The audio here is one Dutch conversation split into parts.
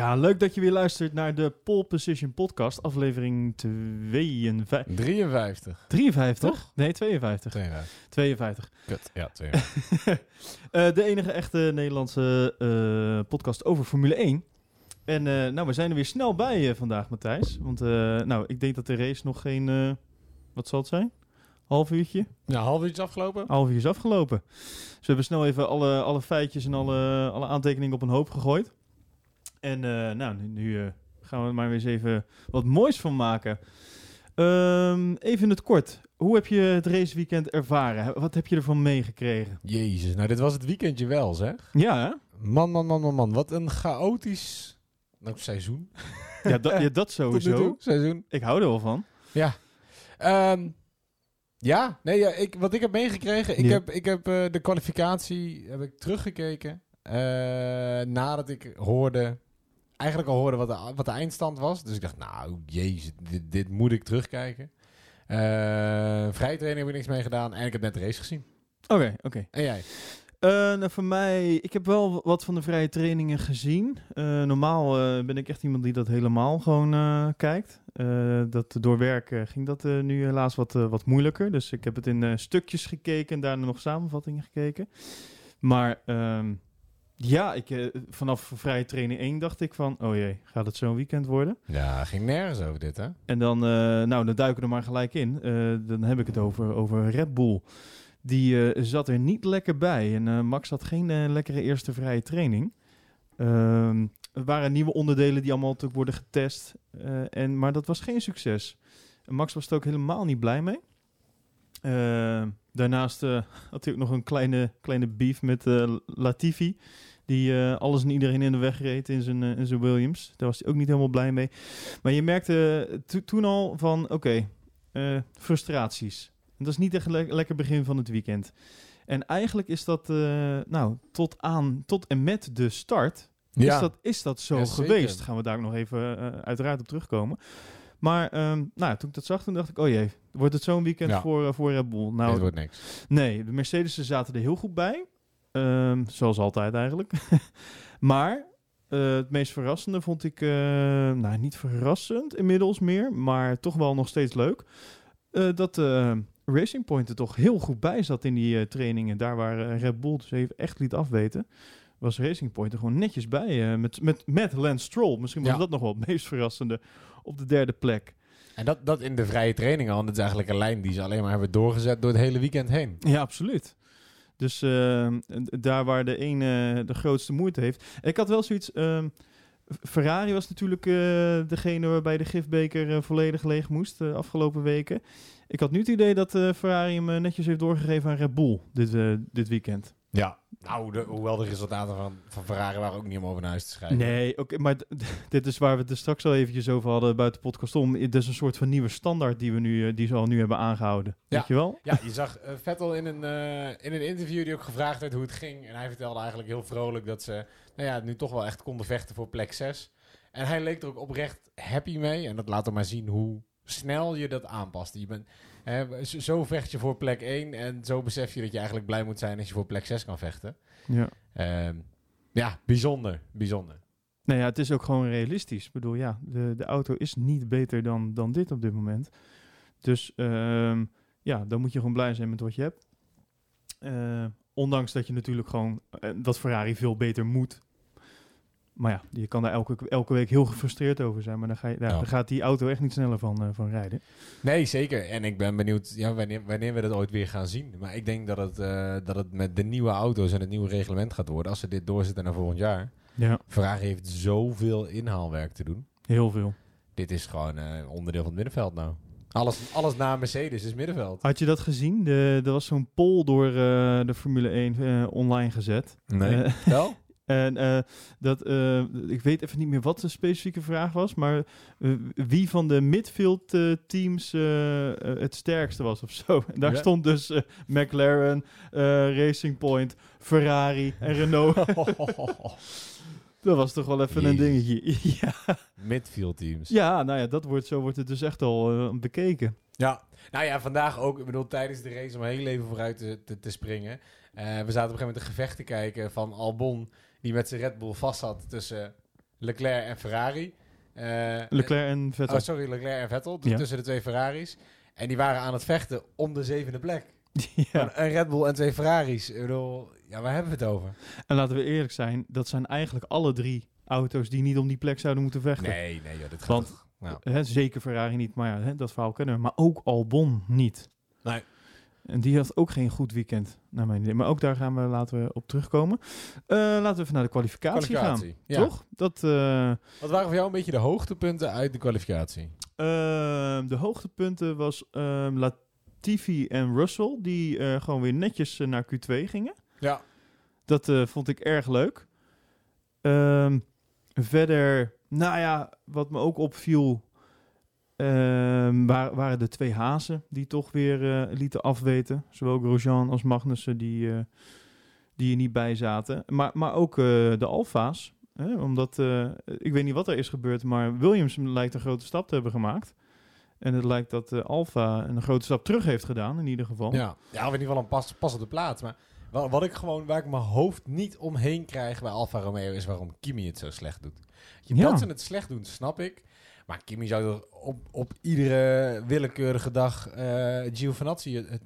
Ja, leuk dat je weer luistert naar de Pole Position Podcast, aflevering 52. 53. 53? Toch? Nee, 52. 52. 52. Kut. Ja, 52. Eh, de enige echte Nederlandse eh, podcast over Formule 1. En eh, nou, we zijn er weer snel bij vandaag, Matthijs. Want nou, ik denk dat de race nog geen, wat zal het zijn? Half uurtje? ja, half uurtje afgelopen. Half uur is afgelopen. Dus we hebben snel even alle, alle feitjes en alle, alle aantekeningen op een hoop gegooid. En eh, nou, nu, nu, eh, gaan we er maar weer eens even wat moois van maken. Ehm, even in het kort. Hoe heb je het raceweekend ervaren? Wat heb je ervan meegekregen? Jezus, nou dit was het weekendje wel zeg. Ja, hè? Man, man, man, man, man. Wat een chaotisch nou, seizoen. Ja, dat, ja, sowieso. toe, seizoen. Ik hou er wel van. Ja. Ehm, ja, nee, ja, ik, wat ik heb meegekregen, ik Ja. heb, ik heb eh, de kwalificatie heb ik teruggekeken. nadat ik hoorde, eigenlijk al hoorde wat de, wat de eindstand was. Dus ik dacht, nou, jezus, dit, dit moet ik terugkijken. Eh vrije training heb ik niks mee gedaan en ik heb net de race gezien. Oké, oké. En jij? Eh, nou, voor mij, ik heb wel wat van de vrije trainingen gezien. Eh, normaal ben ik echt iemand die dat helemaal gewoon kijkt. Dat door werk ging dat nu helaas wat, wat moeilijker. Dus ik heb het in stukjes gekeken en daarna nog samenvattingen gekeken. Maar ehm, ja, ik, eh, vanaf vrije training 1 dacht ik van, oh jee, gaat het zo'n weekend worden? Ja, ging nergens over dit, hè? En dan, eh, nou, dan duiken we er maar gelijk in. Eh, dan heb ik het over, over Red Bull. Die eh, zat er niet lekker bij. En eh, Max had geen eh, lekkere eerste vrije training. Ehm, er waren nieuwe onderdelen die allemaal natuurlijk worden getest. Eh, en, maar dat was geen succes. En Max was er ook helemaal niet blij mee. Eh, daarnaast eh, had hij ook nog een kleine, kleine beef met eh, Latifi. Die eh, alles en iedereen in de weg reed in zijn, in zijn Williams. Daar was hij ook niet helemaal blij mee. Maar je merkte to- toen al van, oké, frustraties. En dat is niet echt een le- lekker begin van het weekend. En eigenlijk is dat, nou, tot aan, tot en met de start, is, dat, is dat zo Ja, geweest. Gaan we daar ook nog even uiteraard op terugkomen. Maar ehm, nou, toen ik dat zag, toen dacht ik, oh jee, wordt het zo'n weekend Ja. voor, eh, voor Red Bull? Nou, dit wordt niks. Nee, de Mercedes zaten er heel goed bij. Ehm, zoals altijd eigenlijk. maar eh, het meest verrassende vond ik, eh, nou niet verrassend inmiddels meer, maar toch wel nog steeds leuk. dat Racing Point er toch heel goed bij zat in die trainingen. Daar waar Red Bull dus even echt liet afweten. Was Racing Point er gewoon netjes bij. met, met, met Lance Stroll. Misschien was Ja. dat nog wel het meest verrassende op de derde plek. En dat, dat in de vrije training al. en Dat is eigenlijk een lijn die ze alleen maar hebben doorgezet door het hele weekend heen. Ja, absoluut. Dus d- daar waar de een eh, de grootste moeite heeft. Ik had wel zoiets. ehm, Ferrari was natuurlijk eh, degene waarbij de gifbeker eh, volledig leeg moest de afgelopen weken. Ik had nu het idee dat eh, Ferrari hem eh, netjes heeft doorgegeven aan Red Bull dit, eh, dit weekend. Ja. Nou, de, hoewel de resultaten van, van Ferrari waren ook niet om over naar huis te schrijven. Nee, oké, maar dit is waar we het er straks al eventjes over hadden buiten de podcast om. Dit is een soort van nieuwe standaard die we nu, eh, die ze al nu hebben aangehouden. Ja. Weet je wel? Ja, je zag eh, Vettel in een, eh, in een interview die ook gevraagd werd hoe het ging. En hij vertelde eigenlijk heel vrolijk dat ze nou ja, nu toch wel echt konden vechten voor plek 6. En hij leek er ook oprecht happy mee. En dat laat er maar zien hoe snel je dat aanpast. Je bent, hè, zo- vecht je voor plek 1 en zo besef je dat je eigenlijk blij moet zijn als je voor plek 6 kan vechten. Ja. Ehm, ja, bijzonder, bijzonder. Nou ja, het is ook gewoon realistisch. Ik bedoel, ja, de, de auto is niet beter dan, dan dit op dit moment. Dus ehm, ja, dan moet je gewoon blij zijn met wat je hebt. Eh, ondanks dat je natuurlijk gewoon, eh, dat Ferrari veel beter moet. Maar ja, je kan daar elke, elke week heel gefrustreerd over zijn. Maar dan, ga je, ja, Ja. dan gaat die auto echt niet sneller van, eh, van rijden. Nee, zeker. En ik ben benieuwd ja, wanneer, wanneer we dat ooit weer gaan zien. Maar ik denk dat het, eh, dat het met de nieuwe auto's en het nieuwe reglement gaat worden. Als ze dit doorzetten naar volgend jaar. Ja, Ferrari heeft zoveel inhaalwerk te doen. heel veel. Dit is gewoon eh, onderdeel van het middenveld nou. Alles, alles na Mercedes is middenveld. Had je dat gezien? De, er was zo'n poll door de Formule 1 eh, online gezet. Nee. Wel? En eh, dat, eh, ik weet even niet meer wat de specifieke vraag was, maar eh, wie van de midfield teams het sterkste was of zo. En daar Ja. stond dus McLaren, Racing Point, Ferrari en Renault. dat was toch wel even een dingetje. ja. Midfield teams. ja, nou ja, dat wordt, zo wordt het dus echt al bekeken. Ja. Nou ja, vandaag ook. Ik bedoel, tijdens de race om heel even vooruit te, te, te springen. We zaten op een gegeven moment een gevecht te kijken van Albon. Die met zijn Red Bull vast zat tussen Leclerc en Ferrari. Eh, Leclerc en Vettel. Oh, sorry, Leclerc en Vettel. dus Ja. Tussen de twee Ferraris. En die waren aan het vechten om de zevende plek. ja. Een Red Bull en twee Ferraris. Ik bedoel, ja, waar hebben we het over? En laten we eerlijk zijn, dat zijn eigenlijk alle drie auto's die niet om die plek zouden moeten vechten. Nee, nee, joh, dit gaat Want- nou, Hè, zeker Ferrari niet, maar ja, hè, dat verhaal kennen we. Maar ook Albon niet. Nee. En die had ook geen goed weekend, naar mijn idee. Maar ook daar gaan we laten we op terugkomen. Eh, laten we even naar de kwalificatie, kwalificatie. gaan. Ja. Toch? Dat, eh, Wat waren voor jou een beetje de hoogtepunten uit de kwalificatie? ehm, de hoogtepunten was ehm, Latifi en Russell, die eh, gewoon weer netjes naar Q2 gingen. Ja. Dat vond ik erg leuk. Ehm, verder, nou ja, wat me ook opviel, ehm, wa- waren de twee hazen die toch weer eh, lieten afweten. Zowel Grosjean als Magnussen die, eh, die er niet bij zaten. Maar, maar ook eh, de Alfa's. Hè, omdat, ik weet niet wat er is gebeurd, maar Williams lijkt een grote stap te hebben gemaakt. En het lijkt dat Alfa een grote stap terug heeft gedaan, in ieder geval. Ja, ja of in ieder geval een pas, pas op de plaats. Maar wat, wat ik gewoon, waar ik mijn hoofd niet omheen krijg bij Alfa Romeo, is waarom Kimi het zo slecht doet. Je, Ja. Dat ze het slecht doen, snap ik. Maar Kimi zou er op, op iedere willekeurige dag eh Giovinazzi het,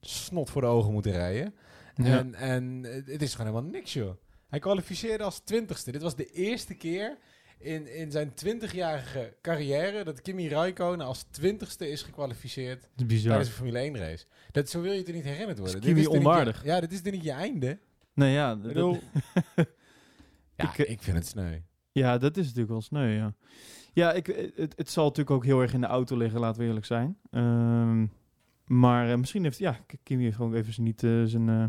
snot voor de ogen moeten rijden. Ja. En, en het is gewoon helemaal niks, joh. Hij kwalificeerde als twintigste. Dit was de eerste keer in, in zijn twintigjarige carrière dat Kimi Raikkonen als twintigste is gekwalificeerd Dat is tijdens een Formule 1 race. Dat, zo wil je het niet herinnerd worden. Kimi Dit is je- onwaardig. ja, dit is er niet je einde. Nee, ja, Ik bedoel... ja, Ik, ik, eh, vind het sneu. Ja, dat is natuurlijk wel sneu, ja. Ja, ik, het, het zal natuurlijk ook heel erg in de auto liggen, laten we eerlijk zijn. Ehm, maar eh, misschien heeft, ja, Kimi heeft gewoon even zijn- niet eh, zijn, eh,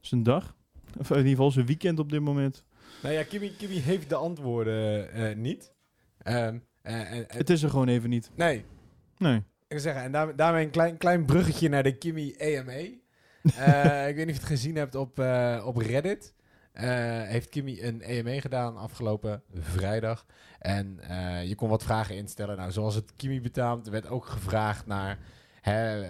zijn dag. Of in ieder geval zijn weekend op dit moment. Nou ja, Kimi, Kimi heeft de antwoorden eh, niet. Ehm, eh, Het is er gewoon even niet. nee, Nee. ik wil zeggen, en daar, daarmee een klein, klein bruggetje naar de Kimi AMA. Eh, ik weet niet of je het gezien hebt op, eh, op Reddit. Eh, heeft Kimi een EME gedaan afgelopen vrijdag. En eh, je kon wat vragen instellen. Nou, zoals het Kimi betaamt, werd ook gevraagd naar hè,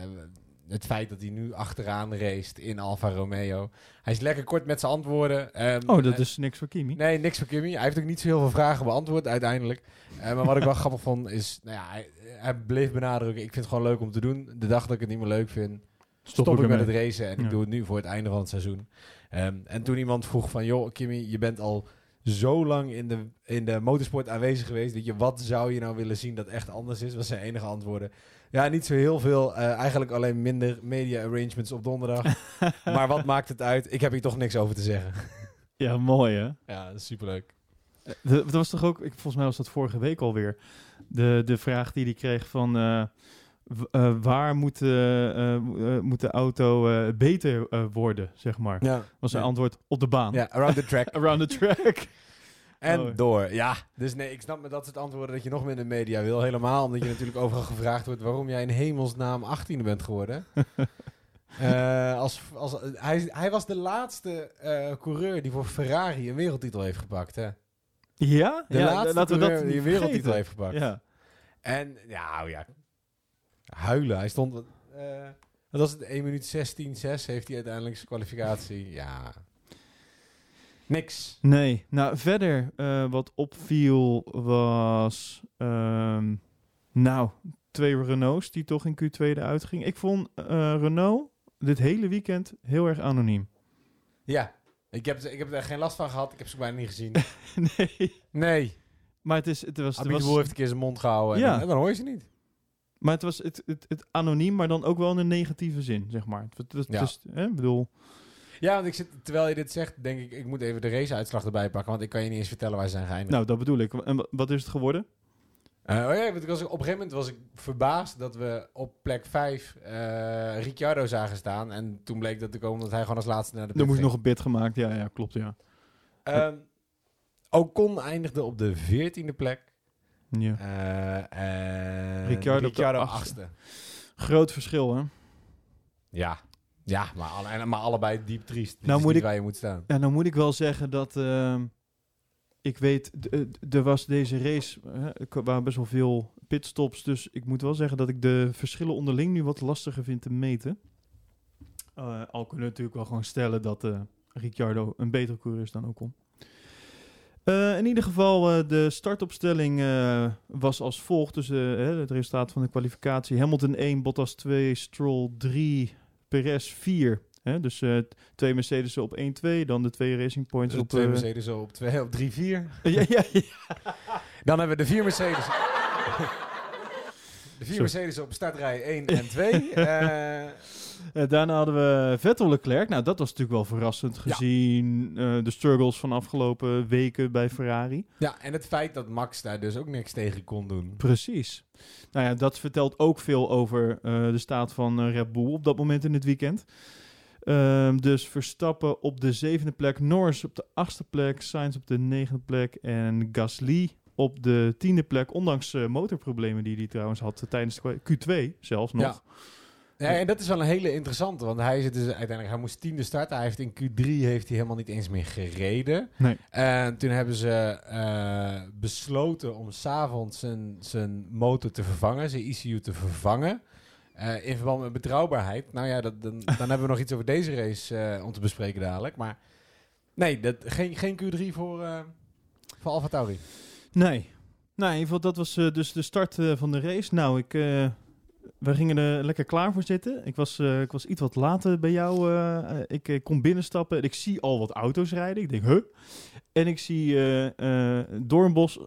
het feit dat hij nu achteraan race in Alfa Romeo. Hij is lekker kort met zijn antwoorden. Ehm, Oh, dat eh, is niks voor Kimi. Nee, niks voor Kimi. Hij heeft ook niet zo heel veel vragen beantwoord uiteindelijk. Maar wat ik wel grappig vond is, nou ja, hij, hij bleef benadrukken. Ik vind het gewoon leuk om te doen. De dag dat ik het niet meer leuk vind, stop, ik met het racen en Ja. ik doe het nu voor het einde van het seizoen. Ehm, en toen iemand vroeg van, joh, Kimi, je bent al zo lang in de, in de motorsport aanwezig geweest. Weet je, wat zou je nou willen zien dat echt anders is? Was zijn enige antwoorden. Ja, niet zo heel veel. eh, eigenlijk alleen minder media arrangements op donderdag. maar wat maakt het uit? Ik heb hier toch niks over te zeggen. Ja, mooi hè. ja, superleuk. Eh, de- Dat was toch ook, ik, volgens mij was dat vorige week alweer, de, de vraag die hij kreeg van eh, eh, waar moet, eh, eh, mo- moet de auto beter worden, zeg maar. Ja. Was zijn Ja. antwoord op de baan. Ja, around the track. Around the track. En Oh. door. Ja, dus nee, ik snap me dat soort antwoorden dat je nog meer in de media wil. Helemaal omdat je natuurlijk overal gevraagd wordt waarom jij in hemelsnaam 18e bent geworden. Als, als, hij, hij was de laatste coureur die voor Ferrari een wereldtitel heeft gepakt. Hè? ja? De ja, laatste laten we dat die niet een wereldtitel vergeten. heeft gepakt. Ja. En ja, oh ja, huilen. Hij stond... eh wat was het? 1 minuut 16, 6 heeft hij uiteindelijk zijn kwalificatie. Ja, niks. Nee, nou verder eh, wat opviel was, ehm, nou, twee Renaults die toch in Q2 eruit gingen. Ik vond eh, Renault dit hele weekend heel erg anoniem. Ja, ik heb, ik heb er geen last van gehad. Ik heb ze bijna niet gezien. nee. Nee. Maar het, is, het was, Abid was, Boer heeft een keer zijn mond gehouden. En, Ja. en dan hoor je ze niet. Maar het was het, het, het anoniem, maar dan ook wel in een negatieve zin, zeg maar. Het, Ja. is, hè, bedoel, Ja, want ik zit, terwijl je dit zegt, denk ik, ik moet even de raceuitslag erbij pakken. Want ik kan je niet eens vertellen waar ze zijn geëindigd. nou, dat bedoel ik. En wa- wat is het geworden? Eh, oh ja, want ik was, op een gegeven moment was ik verbaasd dat we op plek 5 eh Ricciardo zagen staan. En toen bleek dat te komen dat hij gewoon als laatste naar de Er moest ging. nog een bid gemaakt. Ja, ja, klopt, ja. Ehm, Ocon eindigde op de 14e plek. Ja. En Ricciardo Ricciardo achtste. Groot verschil, hè? Ja, ja maar, alle, maar allebei diep triest. Dit Nou is moet ik- waar je moet staan. Ja, nou moet ik wel zeggen dat ehm, ik weet, eh, er was deze race, er waren best wel veel pitstops, dus ik moet wel zeggen dat ik de verschillen onderling nu wat lastiger vind te meten. Eh, al kunnen we natuurlijk wel gewoon stellen dat Ricciardo een betere coureur is dan Ocon. Eh, in ieder geval, eh, de startopstelling eh, was als volgt. Dus het resultaat van de kwalificatie. Hamilton 1, Bottas 2, Stroll 3, Perez 4. Hè? Dus twee Mercedes op 1-2, dan de twee Racing Points De op... twee Mercedes op 2 op 3, 4. ja, ja, ja. Dan hebben we de vier Mercedes. De vier Sorry. Mercedes op startrij 1 en 2. Eh, Eh, daarna hadden we Vettel Leclerc. Nou, dat was natuurlijk wel verrassend Ja. gezien eh, de struggles van afgelopen weken bij Ferrari. ja, en het feit dat Max daar dus ook niks tegen kon doen. Precies. Nou ja, dat vertelt ook veel over de staat van Red Bull op dat moment in het weekend. Ehm, dus Verstappen op de zevende plek, Norris op de achtste plek, Sainz op de negende plek en Gasly op de tiende plek. Ondanks eh, motorproblemen die hij trouwens had tijdens de kwa- Q2 zelfs nog. Ja. Ja, en dat is wel een hele interessante, want hij zit dus uiteindelijk, hij moest tiende starten. Hij heeft in Q3 heeft hij helemaal niet eens meer gereden. Nee. En toen hebben ze eh, besloten om s'avonds zijn, zijn motor te vervangen, zijn ECU te vervangen. eh, in verband met betrouwbaarheid. Nou ja, dat, dan, dan hebben we nog iets over deze race eh, om te bespreken dadelijk. Maar nee, dat, geen, geen Q3 voor, eh voor Alfa Tauri. Nee. In ieder geval, dat was eh, dus de start eh, van de race. Nou, ik, eh, we gingen er lekker klaar voor zitten. Ik was, ik was iets wat later bij jou. ik kom binnenstappen en ik zie al wat auto's rijden. Ik denk, huh? En ik zie Doornbos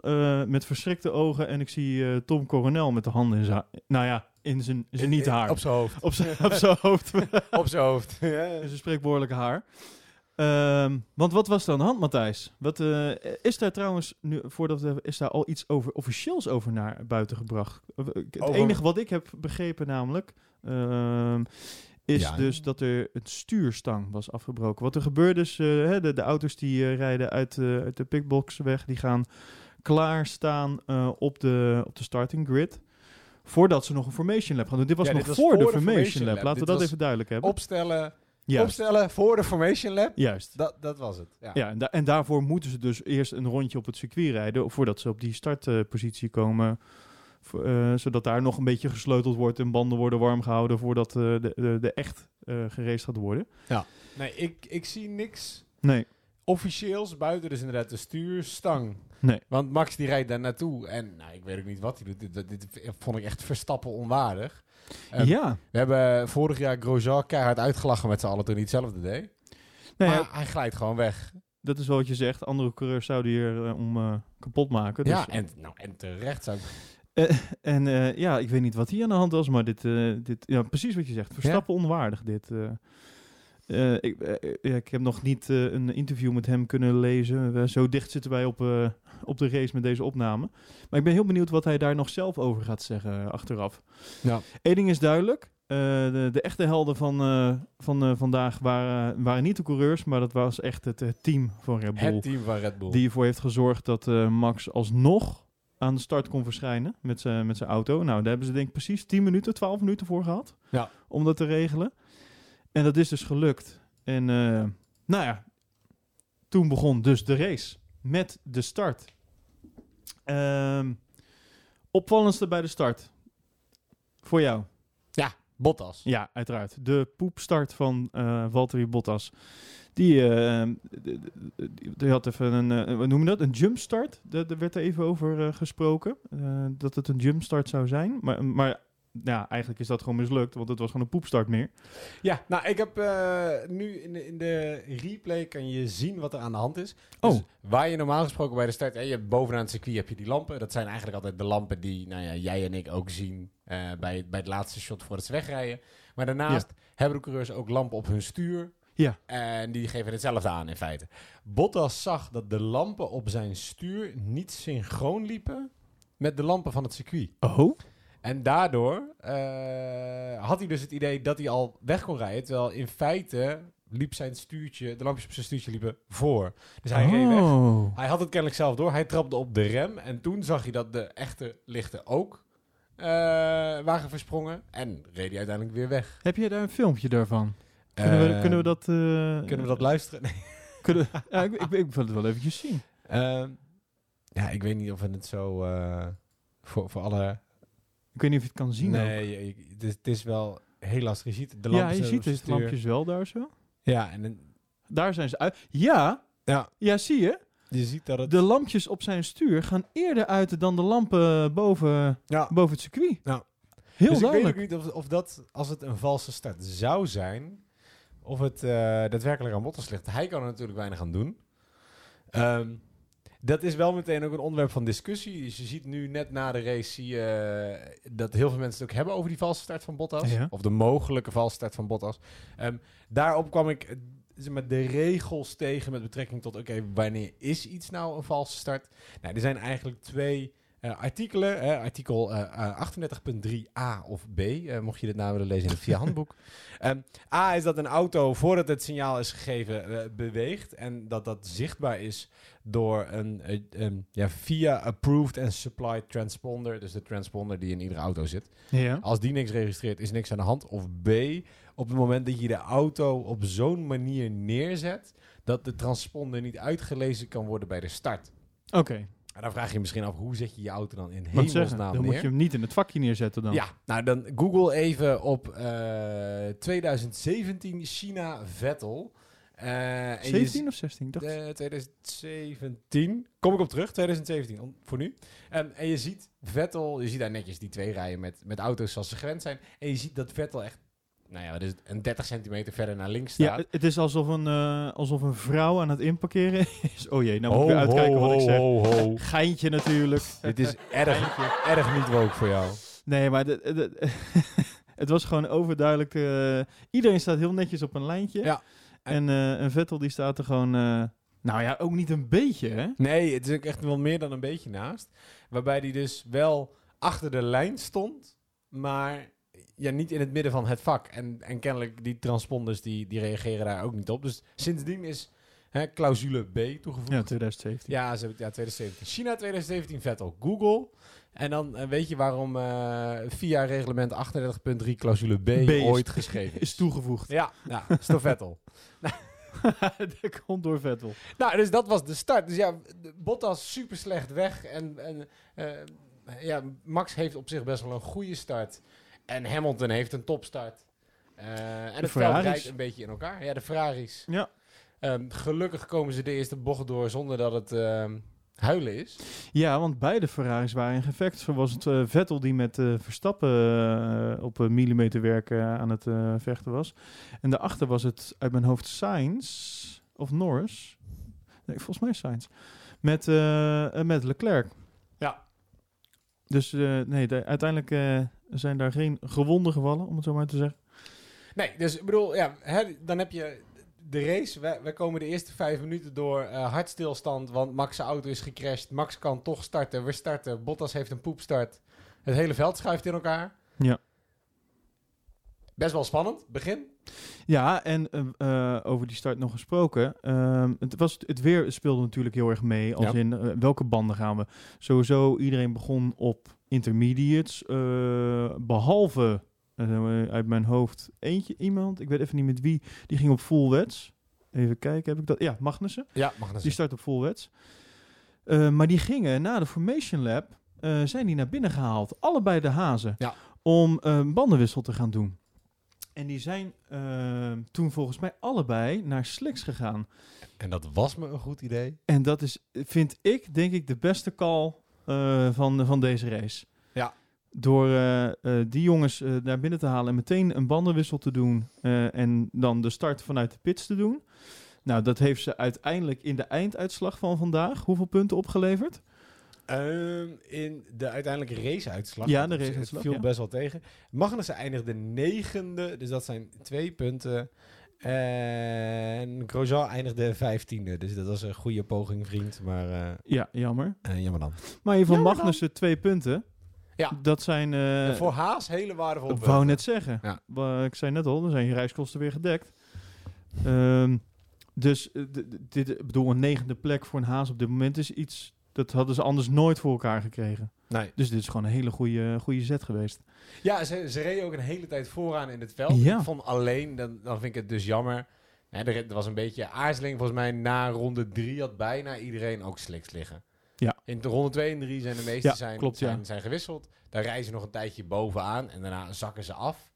met verschrikte ogen. En ik zie Tom Coronel met de handen in zijn... Nou ja, in zijn, zijn niet haar. Op zijn hoofd. Op zijn, op zijn hoofd. Op zijn hoofd. Ja. in zijn spreekwoordelijke haar. Ehm, want wat was er aan de hand, Matthijs? Wat, eh, is daar trouwens, nu, voordat we, is daar al iets over officieels over naar buiten gebracht? Eh, Het Over- enige wat ik heb begrepen namelijk, ehm, is Ja. dus dat er een stuurstang was afgebroken. Wat er gebeurt is, eh, hè, de, de auto's die rijden uit, uit de pickbox weg, die gaan klaarstaan op, de, op de starting grid. Voordat ze nog een formation lab gaan doen. Dit was Ja, nog dit was voor, de voor de formation, formation lab. lab. Laten we dat even duidelijk hebben. Opstellen, Juist. opstellen voor de Formation Lab. Juist. Dat, dat was het. Ja. Ja, en, da- en daarvoor moeten ze dus eerst een rondje op het circuit rijden voordat ze op die startpositie komen. Eh, zodat daar nog een beetje gesleuteld wordt en banden worden warm gehouden voordat eh, de, de, de echt eh geraced gaat worden. Nee, ik, ik zie niks Nee, officieels buiten dus inderdaad de stuurstang. nee. Want Max die rijdt daar naartoe en nou, ik weet ook niet wat hij doet. Dit, dit, dit vond ik echt verstappen onwaardig. Eh, ja. We hebben vorig jaar Grosjean keihard uitgelachen met z'n allen toen hij hetzelfde deed. Ja, maar hij glijdt gewoon weg. dat is wel wat je zegt. Andere coureurs zouden hier eh, om eh, kapot maken. Dus, ja, en, nou, en terecht zou ik... En eh, ja, ik weet niet wat hier aan de hand was, maar dit, dit ja, precies wat je zegt. Verstappen onwaardig dit. ik, ik heb nog niet een interview met hem kunnen lezen. Zo dicht zitten wij op, op de race met deze opname. Maar ik ben heel benieuwd wat hij daar nog zelf over gaat zeggen eh, achteraf. Ja. Eén ding is duidelijk. eh, de, de echte helden van, eh, van vandaag waren, waren niet de coureurs, maar dat was echt het, team van Red Bull. Het team van Red Bull. Die ervoor heeft gezorgd dat Max alsnog aan de start kon verschijnen met zijn met zijn auto. Nou, daar hebben ze denk ik precies 10 minuten, 12 minuten voor gehad. Ja. Om dat te regelen. En dat is dus gelukt. En nou ja, toen begon dus de race met de start. Ehm, opvallendste bij de start. Voor jou. Bottas. Ja, uiteraard. De poepstart van eh Valtteri Bottas. Die, eh, d- die, die had even een, eh, wat noem je dat? Een jumpstart. Daar werd er even over eh, gesproken. dat het een jumpstart zou zijn. Maar, maar ja, eigenlijk is dat gewoon mislukt, want het was gewoon een poepstart meer. Ja, nou, ik heb eh, nu in de, in de replay kan je zien wat er aan de hand is. Oh. Dus waar je normaal gesproken bij de start, hè, je hebt bovenaan het circuit heb je die lampen. Dat zijn eigenlijk altijd de lampen die nou ja, jij en ik ook zien eh, bij, bij het laatste shot voordat ze wegrijden. Maar daarnaast hebben de coureurs ook lampen op hun stuur. Ja. En die geven hetzelfde aan in feite. Bottas zag dat de lampen op zijn stuur niet synchroon liepen met de lampen van het circuit. Oh? En daardoor eh, had hij dus het idee dat hij al weg kon rijden. Terwijl in feite liep zijn stuurtje, de lampjes op zijn stuurtje liepen voor. Dus hij reed weg. Oh. Hij had het kennelijk zelf door. Hij trapte op de rem. En toen zag hij dat de echte lichten ook eh, waren versprongen. En reed hij uiteindelijk weer weg. Heb jij daar een filmpje daarvan? Kunnen, we, Eh, kunnen we dat... kunnen we dat luisteren? Nee. kunnen- ja, ik, ik, ik wil het wel eventjes zien. Ehm, ja, ik weet niet of we het zo voor, voor alle... Ik weet niet of je het kan zien ook. nee, je- je- het, is, wel heel lastig. Je ziet de Ja, lampjes je op ziet het stuur. lampjes wel daar zo. Ja, en dan- Daar zijn ze uit. Ja, ja, ja, zie je? Je ziet dat het... De lampjes op zijn stuur gaan eerder uit dan de lampen boven, Ja. boven het circuit. Ja. Heel dus duidelijk. ik weet ook niet of, of dat, als het een valse start zou zijn, of het eh, daadwerkelijk aan Bottas ligt. Hij kan er natuurlijk weinig aan doen. Ehm, dat is wel meteen ook een onderwerp van discussie. Dus je ziet nu net na de race zie je, eh, dat heel veel mensen het ook hebben over die valse start van Bottas. Ja. Of de mogelijke valse start van Bottas. Ehm, daarop kwam ik eh, zeg maar, de regels tegen met betrekking tot, oké, wanneer is iets nou een valse start? Nou, er zijn eigenlijk twee eh, artikelen. Hè, artikel eh, eh, 38.3a of b, eh, mocht je dit nou willen lezen in het via handboek. Ehm, A is dat een auto voordat het signaal is gegeven eh, beweegt en dat dat zichtbaar is door een eh, een, ja, via approved and supplied transponder, dus de transponder die in iedere auto zit. Ja. Als die niks registreert, is niks aan de hand. Of B, op het moment dat je de auto op zo'n manier neerzet, dat de transponder niet uitgelezen kan worden bij de start. Oké. En dan vraag je je misschien af, hoe zet je je auto dan in hemelsnaam dan neer? moet je hem niet in het vakje neerzetten dan. Ja, nou dan Google even op eh 2017 China Vettel. Eh, en je 17 of 16? Ik dacht, eh, 2017. Kom ik op terug, 2017 om- voor nu. Ehm, en je ziet Vettel, je ziet daar netjes die twee rijen met, met auto's zoals ze gewend zijn. En je ziet dat Vettel echt, nou ja, dus een 30 centimeter verder naar links ja, staat. het- het is alsof een, eh, alsof een vrouw aan het inparkeren is. Oh jee, nou moet ik weer uitkijken wat ik zeg. ho. Geintje natuurlijk. Dit is erg, erg niet woke voor jou. Nee, maar de, de- het was gewoon overduidelijk. eh, iedereen staat heel netjes op een lijntje. Ja. En een Vettel die staat er gewoon... nou ja, ook niet een beetje, hè? Nee, het is ook echt wel meer dan een beetje naast. Waarbij hij dus wel achter de lijn stond, maar ja, niet in het midden van het vak. En, en kennelijk die transponders die, die reageren daar ook niet op. Dus sindsdien is hè, clausule B toegevoegd. Ja, 2017. Ja, ze, hebben- ja, 2017. China 2017 Vettel. Google. En dan eh, weet je waarom eh, via reglement 38.3 clausule B, B is- ooit geschreven Is toegevoegd. Ja, ja, is door Vettel. dat komt door Vettel. Nou, dus dat was de start. Dus ja, Bottas super slecht weg. En, en eh, ja, Max heeft op zich best wel een goede start. En Hamilton heeft een topstart. Eh, en het veld rijdt een beetje in elkaar. Ja, de Ferraris. Ja. Ehm, gelukkig komen ze de eerste bocht door zonder dat het ehm, huilen is. Ja, want beide Ferraris waren in gevecht. Zo was het eh, Vettel die met eh, Verstappen op een millimeterwerk aan het vechten was. En daarachter was het uit mijn hoofd Sainz of Norris. Nee, volgens mij Sainz. Met, met Leclerc. Ja. Dus nee, de- uiteindelijk zijn daar geen gewonden gevallen, om het zo maar te zeggen. Nee, dus ik bedoel, ja, hè, dan heb je de race. Wij, wij komen de eerste vijf minuten door eh hartstilstand, want Max' auto is gecrashed. Max kan toch starten, we starten. Bottas heeft een poepstart. Het hele veld schuift in elkaar. Ja. Best wel spannend, begin. Ja, en eh, eh, over die start nog gesproken. ehm, het, was, het weer speelde natuurlijk heel erg mee. Als Ja. in eh, welke banden gaan we. Sowieso, iedereen begon op intermediates. eh, behalve eh, uit mijn hoofd eentje iemand. Ik weet even niet met wie. Die ging op full wets. Even kijken, heb ik dat? Ja, Magnussen. Ja, mag Die start op full wets. Maar die gingen na de Formation Lab. zijn die naar binnen gehaald. Allebei de hazen. Ja. Om een bandenwissel te gaan doen. En die zijn eh, toen volgens mij allebei naar Slicks gegaan. En dat was me een goed idee. En dat is, vind ik, denk ik, de beste call eh, van, van deze race. Ja. Door eh, eh, die jongens naar binnen te halen en meteen een bandenwissel te doen. en dan de start vanuit de pits te doen. Nou, dat heeft ze uiteindelijk in de einduitslag van vandaag hoeveel punten opgeleverd? Ehm, in de uiteindelijke raceuitslag. Ja, de raceuitslag, viel ja. best wel tegen. Magnussen eindigde negende, dus dat zijn twee punten. En Grosjean eindigde vijftiende, dus dat was een goede poging, vriend. Maar eh, Ja, jammer. eh, jammer dan. Maar in van. Magnussen twee punten. Ja. Dat zijn... eh, voor Haas hele waardevolle Ik punten. wou net zeggen. Ja. Ik zei net al, dan zijn je reiskosten weer gedekt. Ehm, dus dit, ik bedoel, een negende plek voor een haas op dit moment is iets... Dat hadden ze anders nooit voor elkaar gekregen. Nee. Dus dit is gewoon een hele goede, goede zet geweest. Ja, ze, ze reden ook een hele tijd vooraan in het veld. Ja. Ik vond alleen, dan, dan vind ik het dus jammer. Hè, er, er was een beetje aarzeling volgens mij na ronde drie had bijna iedereen ook sliks liggen. Ja. In de ronde 2 en 3 zijn de meeste Ja, zijn, klopt, ja. zijn, zijn gewisseld. Daar rijden ze nog een tijdje bovenaan en daarna zakken ze af.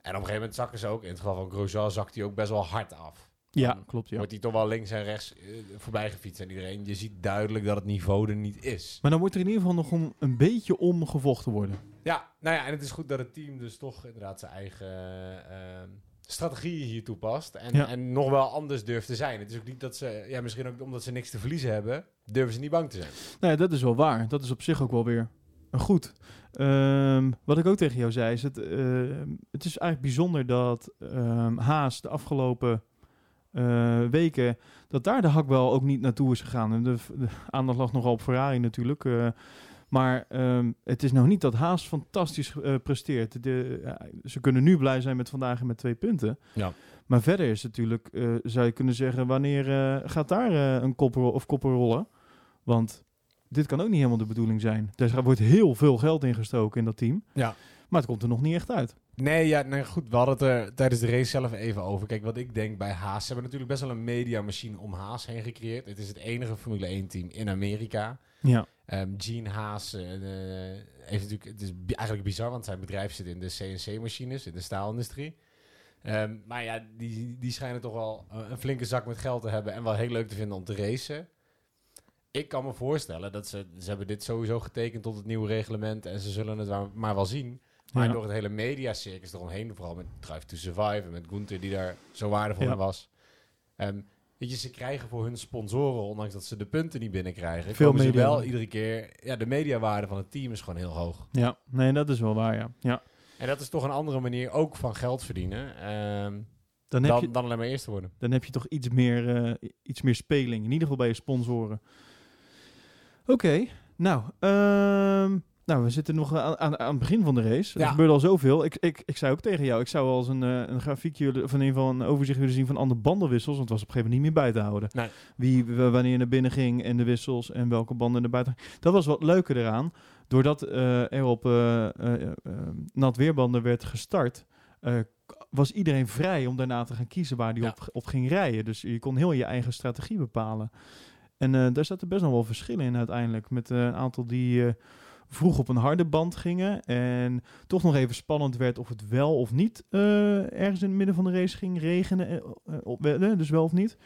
En op een gegeven moment zakken ze ook. In het geval van Grosjean zakt hij ook best wel hard af. Ja, klopt. Ja. wordt hij toch wel links en rechts eh, voorbij gefietst. En iedereen, je ziet duidelijk dat het niveau er niet is. Maar dan wordt er in ieder geval nog om, een beetje om gevochten worden. Ja, nou ja, en het is goed dat het team dus toch inderdaad zijn eigen ehm strategieën hier toepast. En, Ja. en nog wel anders durft te zijn. Het is ook niet dat ze, ja, misschien ook omdat ze niks te verliezen hebben, durven ze niet bang te zijn. Nou ja, dat is wel waar. Dat is op zich ook wel weer goed. Ehm, wat ik ook tegen jou zei, is het, ehm, het is eigenlijk bijzonder dat Haas de afgelopen eh, weken, dat daar de hakbel ook niet naartoe is gegaan. En de, de aandacht lag nogal op Ferrari natuurlijk. eh, maar ehm, het is nou niet dat Haas fantastisch eh, presteert. De, ze kunnen nu blij zijn met vandaag en met twee punten. Ja. Maar verder is natuurlijk, zou je kunnen zeggen, wanneer gaat daar een koppel of koppen rollen? Want dit kan ook niet helemaal de bedoeling zijn. Er wordt heel veel geld ingestoken in dat team. Ja. Maar het komt er nog niet echt uit. Nee, ja, nee, goed. We hadden het er tijdens de race zelf even over. Kijk, wat ik denk bij Haas. Ze hebben natuurlijk best wel een mediamachine om Haas heen gecreëerd. Het is het enige Formule 1 team in Amerika. Ja. Ehm Gene Haas eh, heeft natuurlijk, het is eigenlijk bizar, want zijn bedrijf zit in de CNC-machines, in de staalindustrie. Ehm, maar ja, die, die schijnen toch wel eh, een flinke zak met geld te hebben en wel heel leuk te vinden om te racen. Ik kan me voorstellen dat ze, ze hebben dit sowieso getekend tot het nieuwe reglement en ze zullen het maar wel zien. Maar Ja. door het hele mediacircus eromheen, vooral met Drive to Survive en met Gunther die daar zo waardevol Ja. in was. Ehm, weet je, ze krijgen voor hun sponsoren, ondanks dat ze de punten niet binnenkrijgen, Veel komen ze wel iedere keer... Ja, de mediawaarde van het team is gewoon heel hoog. Ja, nee, dat is wel waar, ja. ja. En dat is toch een andere manier ook van geld verdienen ehm, Dan, heb dan, je, dan alleen maar eerst te worden. dan heb je toch iets meer, eh, iets meer speling. In ieder geval bij je sponsoren. Oké, nou, ehm, nou, we zitten nog aan, aan, aan het begin van de race. Ja. Er gebeurde al zoveel. Ik, ik, ik zei ook tegen jou, ik zou wel eens een, eh, een grafiekje, of in ieder geval een overzicht willen zien van andere bandenwissels. Want het was op een gegeven moment niet meer bij te houden. Nee. Wie wanneer naar binnen ging en de wissels en welke banden er buiten. Dat was wat leuker eraan. Doordat eh, er op eh, eh, eh, nat weerbanden werd gestart, eh, was iedereen vrij om daarna te gaan kiezen waar die Ja. op, op ging rijden. Dus je kon heel je eigen strategie bepalen. En eh, daar zaten best nog wel verschillen in uiteindelijk. Met eh, een aantal die eh, vroeg op een harde band gingen. En toch nog even spannend werd of het wel of niet eh, ergens in het midden van de race ging regenen. op, eh, dus wel of niet.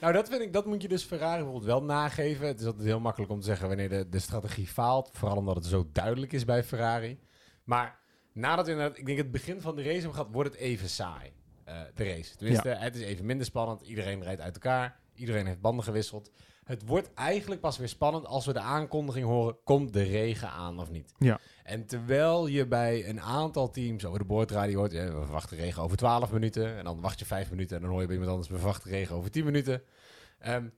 Nou, dat vind ik, dat moet je dus Ferrari bijvoorbeeld wel nageven. Het is altijd heel makkelijk om te zeggen wanneer de, de strategie faalt. Vooral omdat het zo duidelijk is bij Ferrari. Maar nadat we inderdaad, ik denk het begin van de race hebben gehad, wordt het even saai. eh, de race. Tenminste, het is even minder spannend. Iedereen rijdt uit elkaar. Iedereen heeft banden gewisseld. Het wordt eigenlijk pas weer spannend als we de aankondiging horen: komt de regen aan of niet? Ja. En terwijl je bij een aantal teams over de boordradio hoort: ja, we verwachten regen over 12 minuten. En dan wacht je 5 minuten en dan hoor je bij iemand anders: we verwachten regen over 10 minuten. Ehm,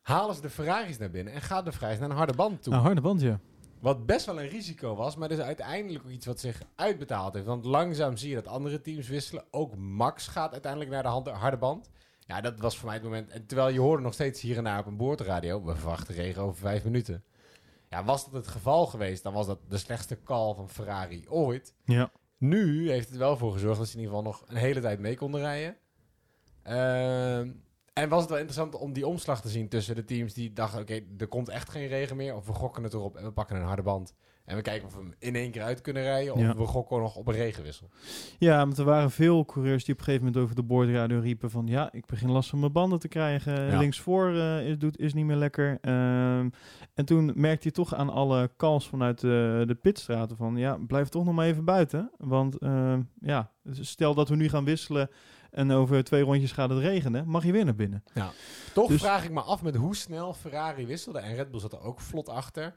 halen ze de Ferraris naar binnen en gaat de Ferraris naar een harde band toe. Nou, harde band, ja. Wat best wel een risico was, maar dat is uiteindelijk ook iets wat zich uitbetaald heeft. Want langzaam zie je dat andere teams wisselen. Ook Max gaat uiteindelijk naar de harde band. Ja, dat was voor mij het moment. En terwijl je hoorde nog steeds hier en daar op een boordradio... we verwachten regen over vijf minuten. Ja, was dat het geval geweest, dan was dat de slechtste call van Ferrari ooit. Ja. Nu heeft het wel voor gezorgd dat ze in ieder geval nog een hele tijd mee konden rijden. Ehm, en was het wel interessant om die omslag te zien tussen de teams die dachten... oké, er komt echt geen regen meer. Of we gokken het erop en we pakken een harde band. En we kijken of we hem in één keer uit kunnen rijden. Of Ja. we gokken nog op een regenwissel. Ja, want er waren veel coureurs die op een gegeven moment over de boordradio riepen van... ja, ik begin last van mijn banden te krijgen. Ja. Linksvoor eh, is, doet, is niet meer lekker. Ehm, en toen merkte je toch aan alle calls vanuit de, de pitstraten van... ja, blijf toch nog maar even buiten. Want ehm, ja, stel dat we nu gaan wisselen en over twee rondjes gaat het regenen... mag je weer naar binnen. Toch Dus- vraag ik me af met hoe snel Ferrari wisselde. En Red Bull zat er ook vlot achter.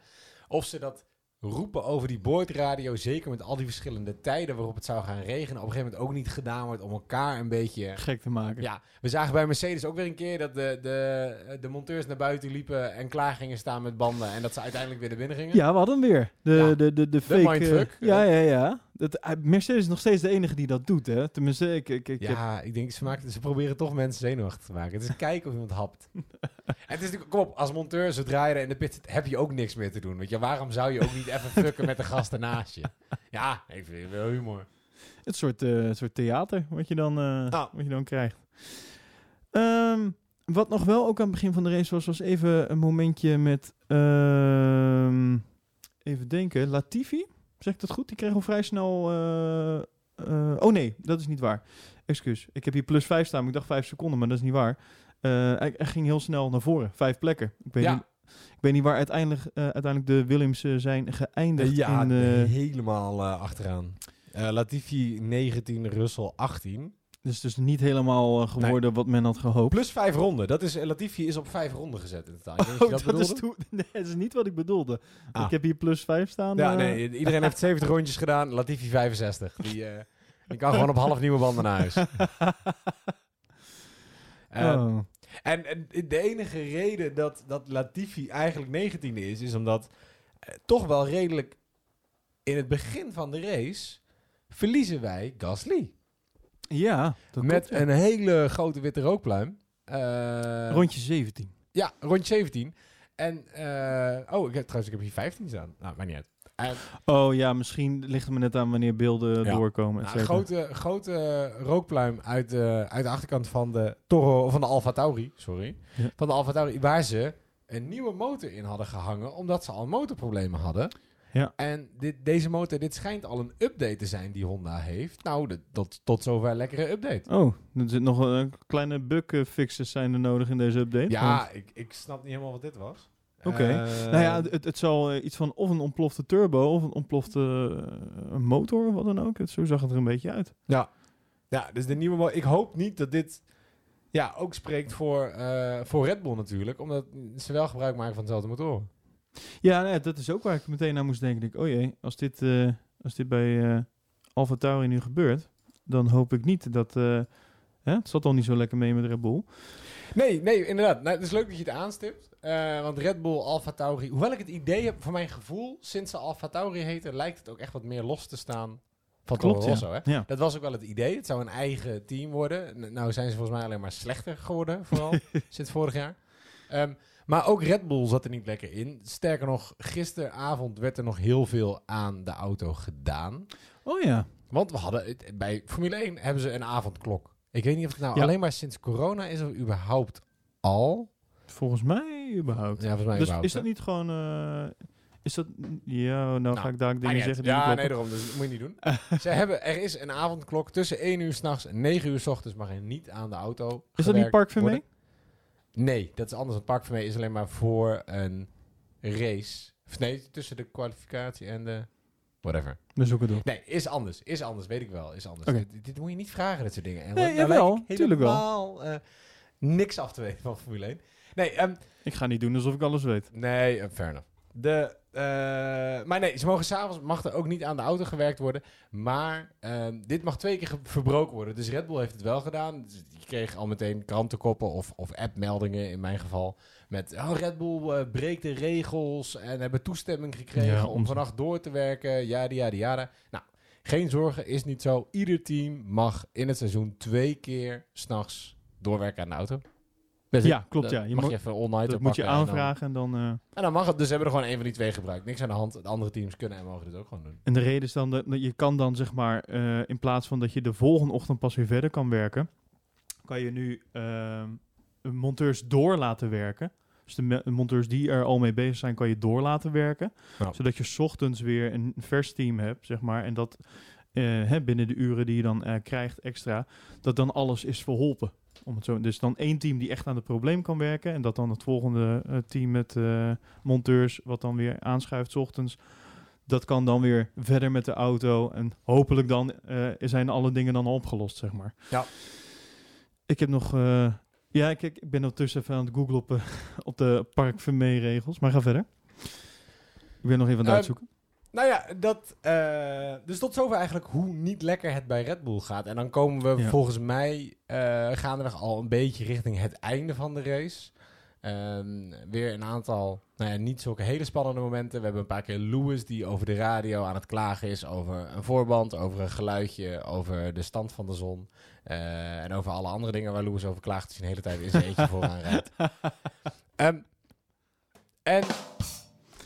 Of ze dat roepen over die boordradio. Zeker met al die verschillende tijden waarop het zou gaan regenen. Op een gegeven moment ook niet gedaan wordt om elkaar een beetje... Gek te maken. Ja, we zagen bij Mercedes ook weer een keer dat de, de, de monteurs naar buiten liepen en klaar gingen staan met banden. En dat ze uiteindelijk weer naar binnen gingen. Ja, we hadden hem weer. De, Ja. de, de, de fake... mindfuck. eh, ja, ja, ja. Dat, eh, Mercedes is nog steeds de enige die dat doet, hè. Tenminste, ik... ik, ik heb- Ja, ik denk, ze, maken, ze proberen toch mensen zenuwachtig te maken. Het is kijken of iemand hapt. en het is natuurlijk, kom op, als monteur, zodra je er in de pit zit, heb je ook niks meer te doen. Weet je, waarom zou je ook niet even fucken met de gasten naast je? Ja, even wel humor. Het soort, het soort theater wat je dan, eh, Nou. wat je dan krijgt. Ehm, wat nog wel ook aan het begin van de race was, was even een momentje met... ehm, even denken, Latifi, zeg ik dat goed? Die kreeg al vrij snel eh, eh, oh nee, dat is niet waar. Excuus. Ik heb hier plus 5 staan, maar ik dacht 5 seconden, maar dat is niet waar. Eh, hij, ging heel snel naar voren. Vijf plekken. Ik weet, Ja. niet, ik weet niet waar uiteindelijk, uiteindelijk de Williams zijn geëindigd. ja, in, helemaal achteraan. Latifi 19, Russell 18. Dus dus niet helemaal eh, geworden wat men had gehoopt. Plus vijf ronden. Dat is, Latifi is op vijf ronden gezet in totaal. Oh, dat, is bedoelde. nee, dat is niet wat ik bedoelde. Ah. Ik heb hier plus 5 staan. Ja, eh. nee, iedereen heeft 70 rondjes gedaan. Latifi 65. Die, eh, die kan gewoon op half nieuwe banden naar huis. Oh. En, en de enige reden dat, dat Latifi eigenlijk 19e is, is omdat toch wel redelijk in het begin van de race verliezen wij Gasly. Ja, dat met klopt, ja. een hele grote witte rookpluim. Eh, Rondje 17. Ja, rondje 17. En, eh, oh, ik heb, trouwens, ik heb hier 15 staan. Nou, maakt niet uit. En, Oh ja, misschien ligt het me net aan wanneer beelden Ja. doorkomen. nou, een cetera. grote, grote rookpluim uit de, uit de achterkant van de Toro, van de Alfa Tauri, sorry. Ja. Van de Alfa Tauri, waar ze een nieuwe motor in hadden gehangen, omdat ze al motorproblemen hadden. Ja. En dit, deze motor, dit schijnt al een update te zijn die Honda heeft. Nou, de, tot, tot zover een lekkere update. Oh, er zit nog een kleine bug eh, fixes zijn er nodig in deze update. Want- Ja, ik, ik snap niet helemaal wat dit was. Oké. Eh, nou ja, het, het zal eh, iets van of een ontplofte turbo of een ontplofte motor, wat dan ook. Het, zo zag het er een beetje uit. Ja, dus de nieuwe... Ik hoop niet dat dit ja, ook spreekt voor, voor Red Bull natuurlijk. Omdat ze wel gebruik maken van dezelfde motoren. Ja, nee, dat is ook waar ik meteen aan moest denken. Ik, oh jee, als dit, eh, als dit bij eh Alfa Tauri nu gebeurt, dan hoop ik niet dat... eh, hè, het zat al niet zo lekker mee met Red Bull. Nee, nee, inderdaad. Nou, het is leuk dat je het aanstipt. Want Red Bull, Alfa Tauri... Hoewel ik het idee heb, voor mijn gevoel... sinds ze Alfa Tauri heten... lijkt het ook echt wat meer los te staan van Klopt, ja. Rosso. Hè? Ja. Dat was ook wel het idee. Het zou een eigen team worden. N- nou zijn ze volgens mij alleen maar slechter geworden, vooral sinds vorig jaar. Ehm, maar ook Red Bull zat er niet lekker in. Sterker nog, gisteravond werd er nog heel veel aan de auto gedaan. Oh ja. Want we hadden bij Formule 1 hebben ze een avondklok. Ik weet niet of het nou Ja. alleen maar sinds corona is of überhaupt al. Volgens mij überhaupt. Ja, volgens mij dus überhaupt, is dat niet gewoon... eh, is dat... Ja, nou, ga ik daar dingen zeggen die Ja, niet nee, daarom. Dus dat moet je niet doen. Ze hebben, er is een avondklok tussen 1 uur s'nachts en 9 uur s ochtends mag er niet aan de auto Is dat niet gewerkt Park Vermee? Nee, dat is anders. Het Park Vermee is alleen maar voor een race. Of nee, tussen de kwalificatie en de... Whatever. We zoeken door. Nee, is anders. Is anders, weet ik wel. Is anders. Dit, dit moet je niet vragen, dat soort dingen. En Nee, lijk ik tuurlijk wel. helemaal, eh, niks af te weten van Formule 1. Nee, ehm, Ik ga niet doen alsof ik alles weet. Nee, uh, fair enough. De, eh, maar nee, ze mogen s'avonds mag er ook niet aan de auto gewerkt worden. Maar ehm, dit mag twee keer verbroken worden. Dus Red Bull heeft het wel gedaan. Dus je kreeg al meteen krantenkoppen of, of appmeldingen in mijn geval. Met oh, Red Bull eh, breekt de regels en hebben toestemming gekregen Ja, om vannacht door te werken. Yada, yada, yada. Nou, geen zorgen, is niet zo. Ieder team mag in het seizoen twee keer s'nachts doorwerken aan de auto. Dus Ja, klopt, ja. Je mag je even all Dat moet je pakken en dan- aanvragen en dan... eh, en dan mag het. Dus hebben er gewoon één van die twee gebruikt. Niks aan de hand. De andere teams kunnen en mogen dit ook gewoon doen. En de reden is dan dat je kan dan zeg maar, eh, in plaats van dat je de volgende ochtend pas weer verder kan werken, kan je nu ehm, monteurs door laten werken. Dus de monteurs die er al mee bezig zijn, kan je door laten werken. Zodat je 's ochtends weer een vers team hebt, zeg maar. En dat eh, hè, binnen de uren die je dan krijgt extra, dat dan alles is verholpen. Om het zo, dus dan één team die echt aan het probleem kan werken. En dat dan het volgende eh, team met eh, monteurs, wat dan weer aanschuift 's ochtends. Dat kan dan weer verder met de auto. En hopelijk dan eh, zijn alle dingen dan al opgelost, zeg maar. Ja. Ik heb nog... ja, ik, ik ben ondertussen even aan het googlen op, op de Park Vermee regels. Maar ga verder. Ik ben nog even aan het uitzoeken. Nou ja, dat, eh, dus tot zover eigenlijk hoe niet lekker het bij Red Bull gaat. En dan komen we Ja. volgens mij eh gaandeweg al een beetje richting het einde van de race. Ehm, weer een aantal, nou ja, niet zulke hele spannende momenten. We hebben een paar keer Lewis die over de radio aan het klagen is over een voorband, over een geluidje, over de stand van de zon. eh, en over alle andere dingen waar Lewis over klaagt, dus de hele tijd in zijn eentje vooraan rijdt. Ehm, en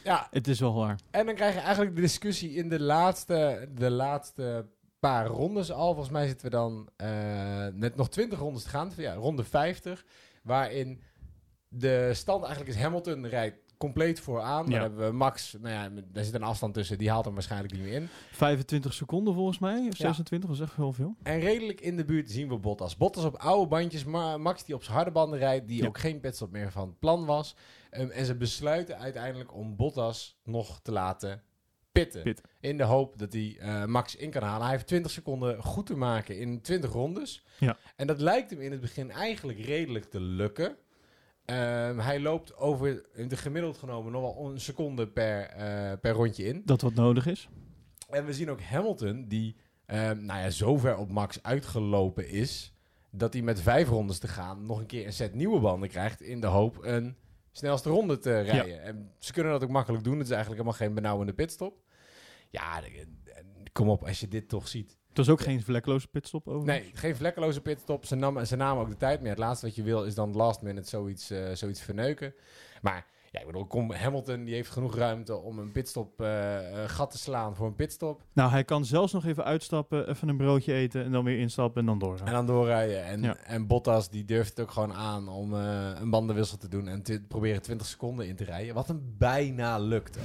ja, Het is wel waar. en dan krijg je eigenlijk de discussie in de laatste, de laatste paar rondes al. Volgens mij zitten we dan eh, met nog 20 rondes te gaan. Ja, ronde 50. Waarin de stand eigenlijk is Hamilton rijdt compleet vooraan. Ja. Dan hebben we Max, nou ja, daar zit een afstand tussen, die haalt hem waarschijnlijk niet meer in. 25 seconden volgens mij, of Ja. 26, dat is echt heel veel. En redelijk in de buurt zien we Bottas. Bottas op oude bandjes, maar Max die op zijn harde banden rijdt, die Ja. ook geen pitstop meer van plan was. Ehm, en ze besluiten uiteindelijk om Bottas nog te laten pitten. In de hoop dat hij eh, Max in kan halen. Hij heeft 20 seconden goed te maken in 20 rondes. Ja. En dat lijkt hem in het begin eigenlijk redelijk te lukken. Ehm, hij loopt over de gemiddeld genomen nog wel een seconde per, eh, per rondje in. Dat wat nodig is. En we zien ook Hamilton, die ehm, nou ja, zo ver op Max uitgelopen is, dat hij met vijf rondes te gaan nog een keer een set nieuwe banden krijgt in de hoop een snelste ronde te rijden. En ze kunnen dat ook makkelijk doen. Het is eigenlijk helemaal geen benauwende pitstop. Ja, kom op, als je dit toch ziet. Het was ook geen vlekkeloze pitstop over. Nee, geen vlekkeloze pitstop. Ze, nam, ze namen ook de tijd. Maar het laatste wat je wil is dan last minute zoiets, eh, zoiets verneuken. Maar ja, ik bedoel, kom, Hamilton die heeft genoeg ruimte om een pitstop eh, eh, gat te slaan voor een pitstop. Nou, hij kan zelfs nog even uitstappen, even een broodje eten en dan weer instappen en dan doorgaan. En dan doorrijden. En, Ja. en Bottas die durft het ook gewoon aan om eh, een bandenwissel te doen. En te proberen 20 seconden in te rijden. Wat hem bijna lukt ook.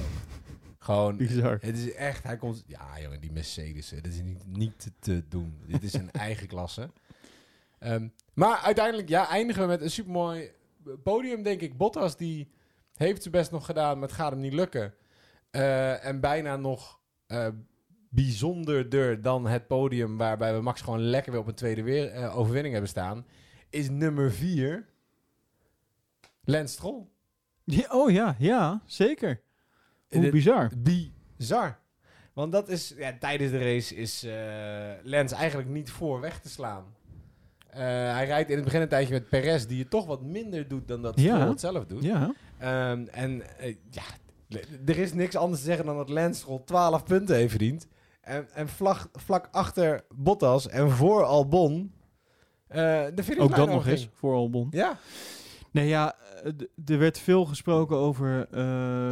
Gewoon, Bizar. het is echt, hij komt... Ja jongen, die Mercedes, dat is niet, niet te doen. Dit is een eigen klasse. Ehm, maar uiteindelijk, ja, eindigen we met een supermooi podium, denk ik. Bottas die heeft zijn best nog gedaan, maar het gaat hem niet lukken. Eh, en bijna nog eh, bijzonderder dan het podium waarbij we Max gewoon lekker weer op een tweede weer, eh, overwinning hebben staan, is nummer 4 Lance Stroll. Ja, oh ja, ja, zeker. Hoe bizar. Bizar. Want dat is, ja, tijdens de race is Lens eigenlijk niet voor weg te slaan. Eh, hij rijdt in het begin een tijdje met Perez, die het toch wat minder doet dan dat Ja. Het zelf doet. Ja. Ehm, en eh, ja, er is niks anders te zeggen dan dat Lance Stroll 12 punten heeft verdiend. En, en vlak, vlak achter Bottas en voor Albon eh de finishlijn Ook dat nog eens voor Albon. Ja, Nee, ja, er werd veel gesproken over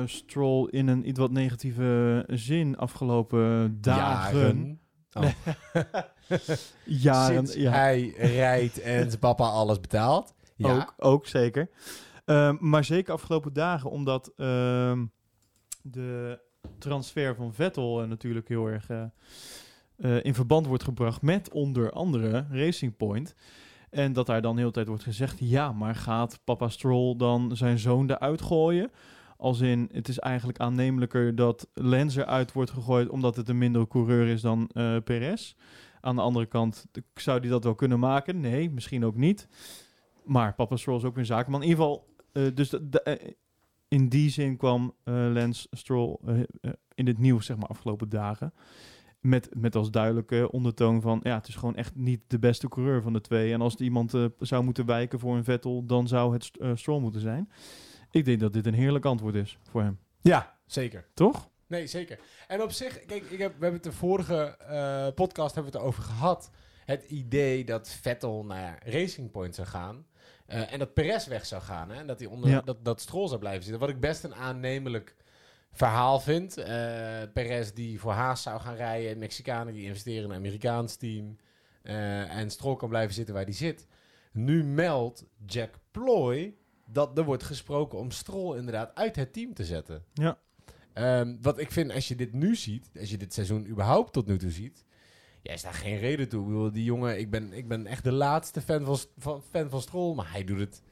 Stroll in een iets wat negatieve zin afgelopen dagen. Jaren. Jaren. Sinds ja. hij rijdt en zijn papa alles betaalt. Ja, Ook, ook zeker. Ehm, maar zeker afgelopen dagen, omdat ehm, de transfer van Vettel eh, natuurlijk heel erg eh, eh, in verband wordt gebracht met onder andere Racing Point. En dat daar dan de hele tijd wordt gezegd, ja, maar gaat papa Stroll dan zijn zoon eruit gooien? Als in, het is eigenlijk aannemelijker dat Lens eruit wordt gegooid omdat het een mindere coureur is dan eh Perez. Aan de andere kant zou hij dat wel kunnen maken? Nee, misschien ook niet. Maar papa Stroll is ook een zakenman. In ieder geval, eh, dus de- de- eh, in die zin kwam eh Lance Stroll in het nieuws, zeg maar, afgelopen dagen. Met, met als duidelijke ondertoon van, ja, het is gewoon echt niet de beste coureur van de twee. En als er iemand zou moeten wijken voor een Vettel, dan zou het eh, Stroll moeten zijn. Ik denk dat dit een heerlijk antwoord is voor hem. ja zeker. Toch? Nee, zeker. En op zich, kijk, ik heb, we hebben het de vorige eh, podcast hebben we het erover gehad. Het idee dat Vettel naar Racing Point zou gaan. eh, en dat Perez weg zou gaan. Hè, en dat, hij onder, Ja. dat, dat Stroll zou blijven zitten. Wat ik best een aannemelijk verhaal vind. Eh Perez die voor Haas zou gaan rijden. Mexicanen die investeren in een Amerikaans team. en Stroll kan blijven zitten waar hij zit. Nu meldt Jack Ploy dat er wordt gesproken om Stroll inderdaad uit het team te zetten. Ja. Ehm, wat ik vind, als je dit nu ziet, als je dit seizoen überhaupt tot nu toe ziet, ja, is daar geen reden toe. Ik bedoel, die jongen, ik ben, ik ben echt de laatste fan van, van, fan van Stroll, maar hij doet het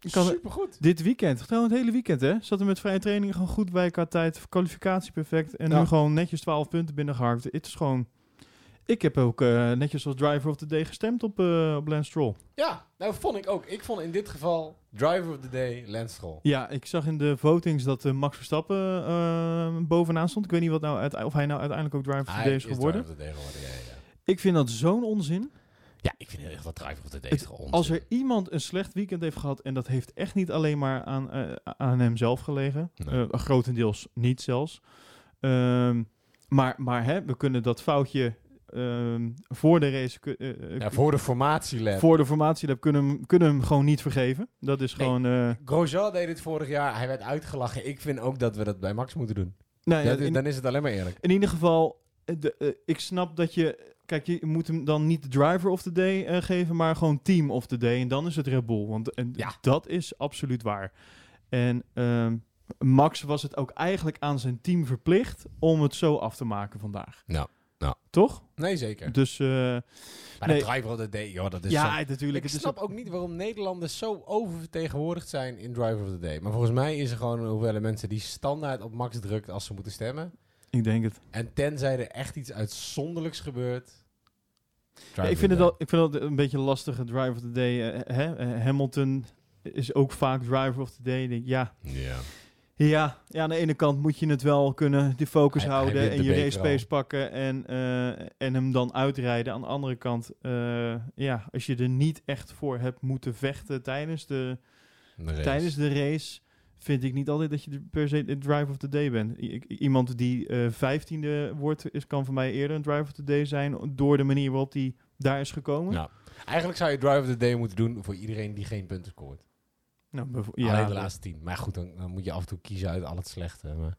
supergoed. Dit weekend, trouwens het hele weekend hè, zat er met vrije training gewoon goed bij qua tijd. Kwalificatie perfect. En Ja. nu gewoon netjes 12 punten binnengeharkt. Het is gewoon... Ik heb ook eh, netjes als driver of the day gestemd op, eh op Lance Stroll. Ja, nou vond ik ook. Ik vond in dit geval driver of the day Lance Stroll. Ja, ik zag in de votings dat eh, Max Verstappen bovenaan stond. Ik weet niet wat nou of hij nou uiteindelijk ook driver of the Hij day is geworden. driver of the day geworden, ja, ja. Ik vind dat zo'n onzin. Ja, ik vind heel echt dat driver of the day Het- is gewoon Als onzin. er iemand een slecht weekend heeft gehad, en dat heeft echt niet alleen maar aan, aan hem zelf gelegen, Nee. grotendeels niet zelfs. Ehm, maar maar hè, we kunnen dat foutje ehm, voor de race, eh, eh, Ja, voor de formatielab. voor de formatie, kunnen, we hem- kunnen hem gewoon niet vergeven. Dat is Nee. gewoon. eh, Grosjean deed het vorig jaar. Hij werd uitgelachen. Ik vind ook dat we dat bij Max moeten doen. nou ja, Dat is- in, dan is het alleen maar eerlijk. in ieder geval, de, ik snap dat je. Kijk, je moet hem dan niet de driver of the day geven, maar gewoon team of the day. En dan is het Red Bull. Want en Ja. dat is absoluut waar. En ehm, Max was het ook eigenlijk aan zijn team verplicht om het zo af te maken vandaag. Ja, ja. Toch? Nee, zeker. Dus uh, maar nee. de driver of the day, joh, dat is ja, zo... natuurlijk. Ik het snap is ook niet waarom Nederlanders zo oververtegenwoordigd zijn in driver of the day. Maar volgens mij is er gewoon een hoeveelheid mensen die standaard op Max drukt als ze moeten stemmen. Ik denk het. En tenzij er echt iets uitzonderlijks gebeurt... Ja, ik, vind het al, ik vind het een beetje lastige driver of the day. Uh, hè? Uh, Hamilton is ook vaak driver of the day. Denk, ja. Ja. Ja, ja, aan de ene kant moet je het wel kunnen, die focus Hij- houden hij en je de race beker pace pakken en, eh, en hem dan uitrijden. Aan de andere kant, eh, ja, als je er niet echt voor hebt moeten vechten tijdens de, tijdens de race, vind ik niet altijd dat je per se de driver of the day bent. I- iemand die eh, vijftiende wordt, is, kan voor mij eerder een driver of the day zijn door de manier waarop die daar is gekomen. Eigenlijk zou je driver of the day moeten doen voor iedereen die geen punten scoort. Nou, bevo- Alleen ja, de laatste tien. Maar goed, dan, dan moet je af en toe kiezen uit al het slechte. Maar...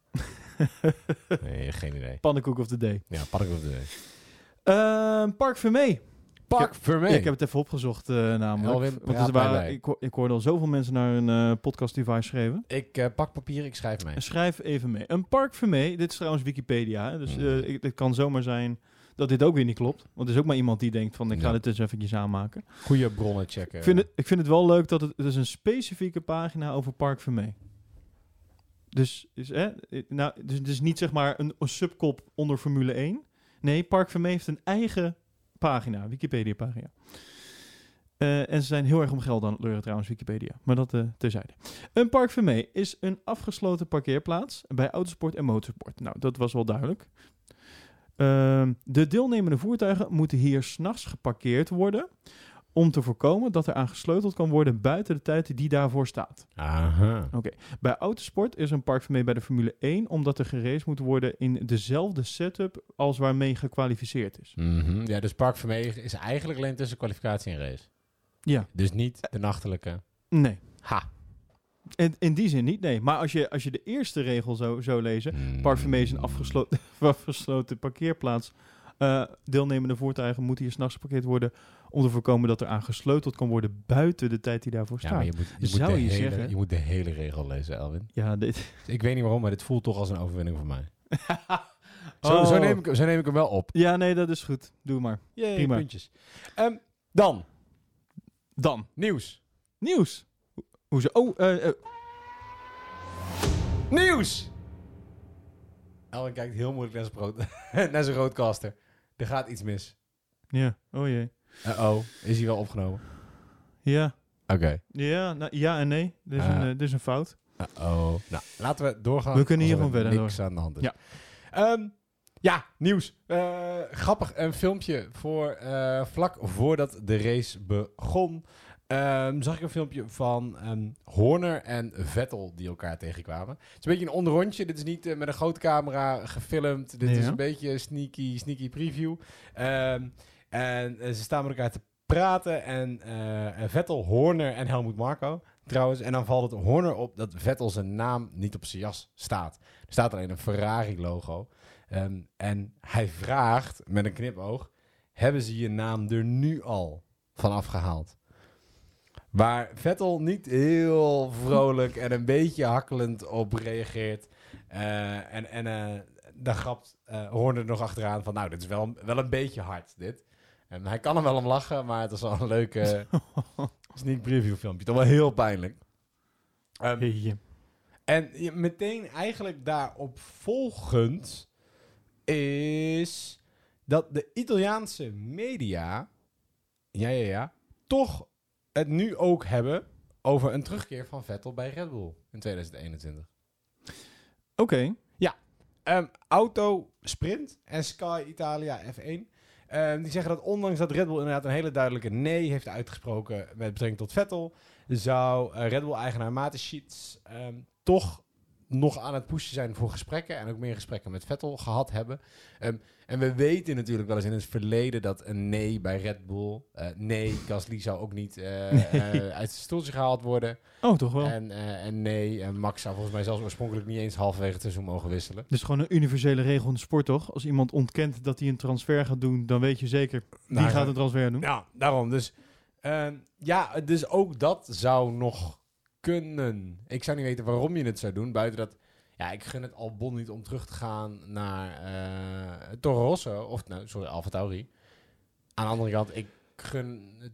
nee, geen idee. pannenkoek of the day. Ja, park of the day. Eh, Park Vermee. Park Vermee. Ja, ik heb het even opgezocht eh, namelijk. Elwin, Want waren, ik, ik hoorde al zoveel mensen naar een eh, podcast device schreven. Ik eh, pak papier, ik schrijf mee. Schrijf even mee. Een Park Vermee, dit is trouwens Wikipedia, hè, dus Mm. ik- het kan zomaar zijn dat dit ook weer niet klopt. Want er is ook maar iemand die denkt van ik ga Ja. dit eens eventjes aanmaken. Goede bronnen checken. Ik, vind het, ik vind het wel leuk dat het, het is een specifieke pagina over Park Vermee. Dus, is, hè, nou, dus het is niet zeg maar een, een subkop onder Formule 1. Nee, Park Vermee heeft een eigen pagina, Wikipedia-pagina. Eh, en ze zijn heel erg om geld aan het leuren trouwens, Wikipedia. Maar dat eh, terzijde. Een Park Vermee is een afgesloten parkeerplaats bij autosport en motorsport. Nou, dat was wel duidelijk. Ehm, de deelnemende voertuigen moeten hier s'nachts geparkeerd worden om te voorkomen dat er aan gesleuteld kan worden buiten de tijd die daarvoor staat. Aha. Bij autosport is een park Vermee bij de Formule 1 omdat er geraced moet worden in dezelfde setup als waarmee gekwalificeerd is. Mhm. Ja, dus Park Vermee is eigenlijk alleen tussen kwalificatie en race. Ja, Dus niet de nachtelijke. nee. Ha. In, in die zin niet, nee. Maar als je, als je de eerste regel zo, zo lezen, Vermee is een Mm. afgesloten, afgesloten parkeerplaats. Eh, deelnemende voertuigen moeten hier s'nachts geparkeerd worden om te voorkomen dat er aan gesleuteld kan worden buiten de tijd die daarvoor Ja, staat. maar je moet, je, Zou moet de je hele, zeggen- je moet de hele regel lezen, Elwin. Ja, dit... Ik weet niet waarom, maar dit voelt toch als een overwinning voor mij. Zo, Oh. zo, neem, ik, zo neem ik hem wel op. Ja, nee, dat is goed. Doe maar. Yay, Prima. puntjes. Ehm, dan, Dan, nieuws. nieuws. Ho- Hoezo? Oh, eh, eh, Nieuws! Elwin kijkt heel moeilijk naar zijn, brood, naar zijn roadcaster. Er gaat iets mis. ja, oh jee. Uh-oh, is hij wel opgenomen? Ja, Oké. ja, nou, ja en nee. Dit is, Ah. een, eh, dit is een fout. Uh-oh. Nou, laten we doorgaan. We kunnen hier alsof gewoon er verder niks aan de hand is. Ja. Ehm, ja, nieuws. Eh, grappig, een filmpje voor eh, vlak voordat de race begon. Ehm, zag ik een filmpje van ehm, Horner en Vettel die elkaar tegenkwamen. Het is een beetje een onderrondje. Dit is niet eh, met een grote camera gefilmd. Dit is een beetje sneaky, sneaky preview. Ehm, en eh, ze staan met elkaar te praten. En eh, Vettel, Horner en Helmut Marko trouwens. En dan valt het Horner op dat Vettel zijn naam niet op zijn jas staat. Er staat alleen een Ferrari-logo. En hij vraagt met een knipoog: hebben ze je naam er nu al van afgehaald? Waar Vettel niet heel vrolijk en een beetje hakkelend op reageert. Eh, en en eh, daar grapt eh Horner er nog achteraan van: Nou, dit is wel, wel een beetje hard, dit. En hij kan er wel om lachen, maar het is wel een leuke sneak preview filmpje. Toch wel heel pijnlijk. Jeetje. en meteen eigenlijk daarop volgend is dat de Italiaanse media, ja ja ja, toch het nu ook hebben over een terugkeer van Vettel bij Red Bull in 2021. Oké. Ehm, Auto Sprint en Sky Italia F1. Ehm, die zeggen dat ondanks dat Red Bull inderdaad een hele duidelijke nee heeft uitgesproken met betrekking tot Vettel, zou eh, Red Bull-eigenaar Mateschitz ehm toch nog aan het pushen zijn voor gesprekken en ook meer gesprekken met Vettel gehad hebben. Ehm, en we weten natuurlijk wel eens in het verleden dat een nee bij Red Bull, eh, nee, Gasly zou ook niet eh, eh, uit zijn stoeltje gehaald worden. Oh, toch wel. En, en nee, en Max zou volgens mij zelfs oorspronkelijk niet eens halverwege het seizoen mogen wisselen. Is gewoon een universele regel in de sport, toch? Als iemand ontkent dat hij een transfer gaat doen, dan weet je zeker wie Nou, gaat een transfer doen. Ja, daarom. Dus ehm, ja, dus ook dat zou nog kunnen. Ik zou niet weten waarom je het zou doen. Buiten dat, ja, ik gun het Albon niet om terug te gaan naar Rosso. Of, nou, sorry, Alfa Tauri. Aan de andere kant, ik gun het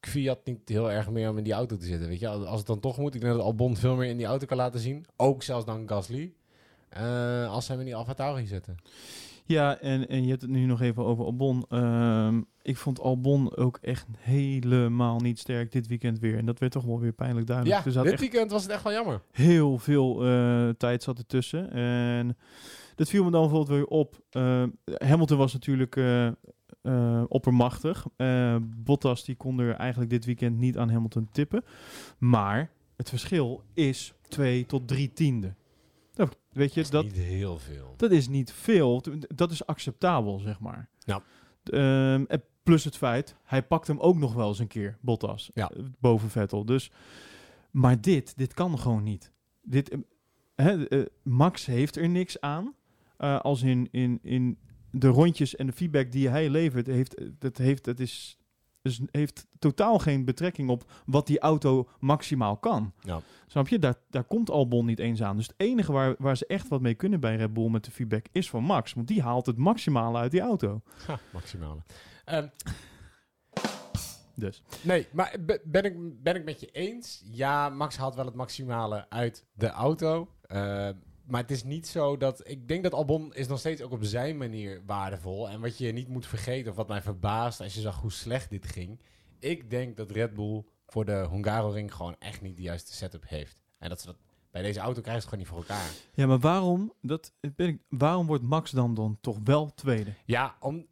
Fiat niet heel erg meer om in die auto te zitten. Weet je, als als het dan toch moet, ik denk dat Albon veel meer in die auto kan laten zien. Ook zelfs dan Gasly. eh, als ze hem in die Alfa Tauri zetten. Ja, en, en je hebt het nu nog even over Albon. Ehm, ik vond Albon ook echt helemaal niet sterk dit weekend weer. En dat werd toch wel weer pijnlijk duidelijk. Ja, zat dit weekend was het echt wel jammer. heel veel eh, tijd zat ertussen. En dat viel me dan bijvoorbeeld weer op. Eh, Hamilton was natuurlijk eh, oppermachtig. Bottas die kon er eigenlijk dit weekend niet aan Hamilton tippen. Maar het verschil is 2 tot 3 tiende. Nou, weet je, is dat, niet heel veel. dat is niet veel. Dat is acceptabel, zeg maar. Ja. En plus het feit, hij pakt hem ook nog wel eens een keer, Bottas, Ja. eh, boven Vettel. Dus, maar dit, dit kan gewoon niet. Dit, eh, hè, eh, Max heeft er niks aan. Als in, in, in de rondjes en de feedback die hij levert, heeft, dat, heeft, dat is, dus heeft totaal geen betrekking op wat die auto maximaal kan. Ja. Snap je? Daar, daar komt Albon niet eens aan. Dus het enige waar, waar ze echt wat mee kunnen bij Red Bull met de feedback is van Max. Want die haalt het maximale uit die auto. Ha, maximale. Ehm, Dus. nee, maar be- ben ik, ben ik met je eens? Ja, Max haalt wel het maximale uit de auto. Eh, maar het is niet zo dat... Ik denk dat Albon is nog steeds ook op zijn manier waardevol. En wat je niet moet vergeten, of wat mij verbaast als je zag hoe slecht dit ging. Ik denk dat Red Bull voor de Hungaroring gewoon echt niet de juiste setup heeft. En dat ze dat bij deze auto krijgen ze gewoon niet voor elkaar. Ja, maar waarom, dat ben ik, waarom wordt Max dan, dan toch wel tweede? Ja, om,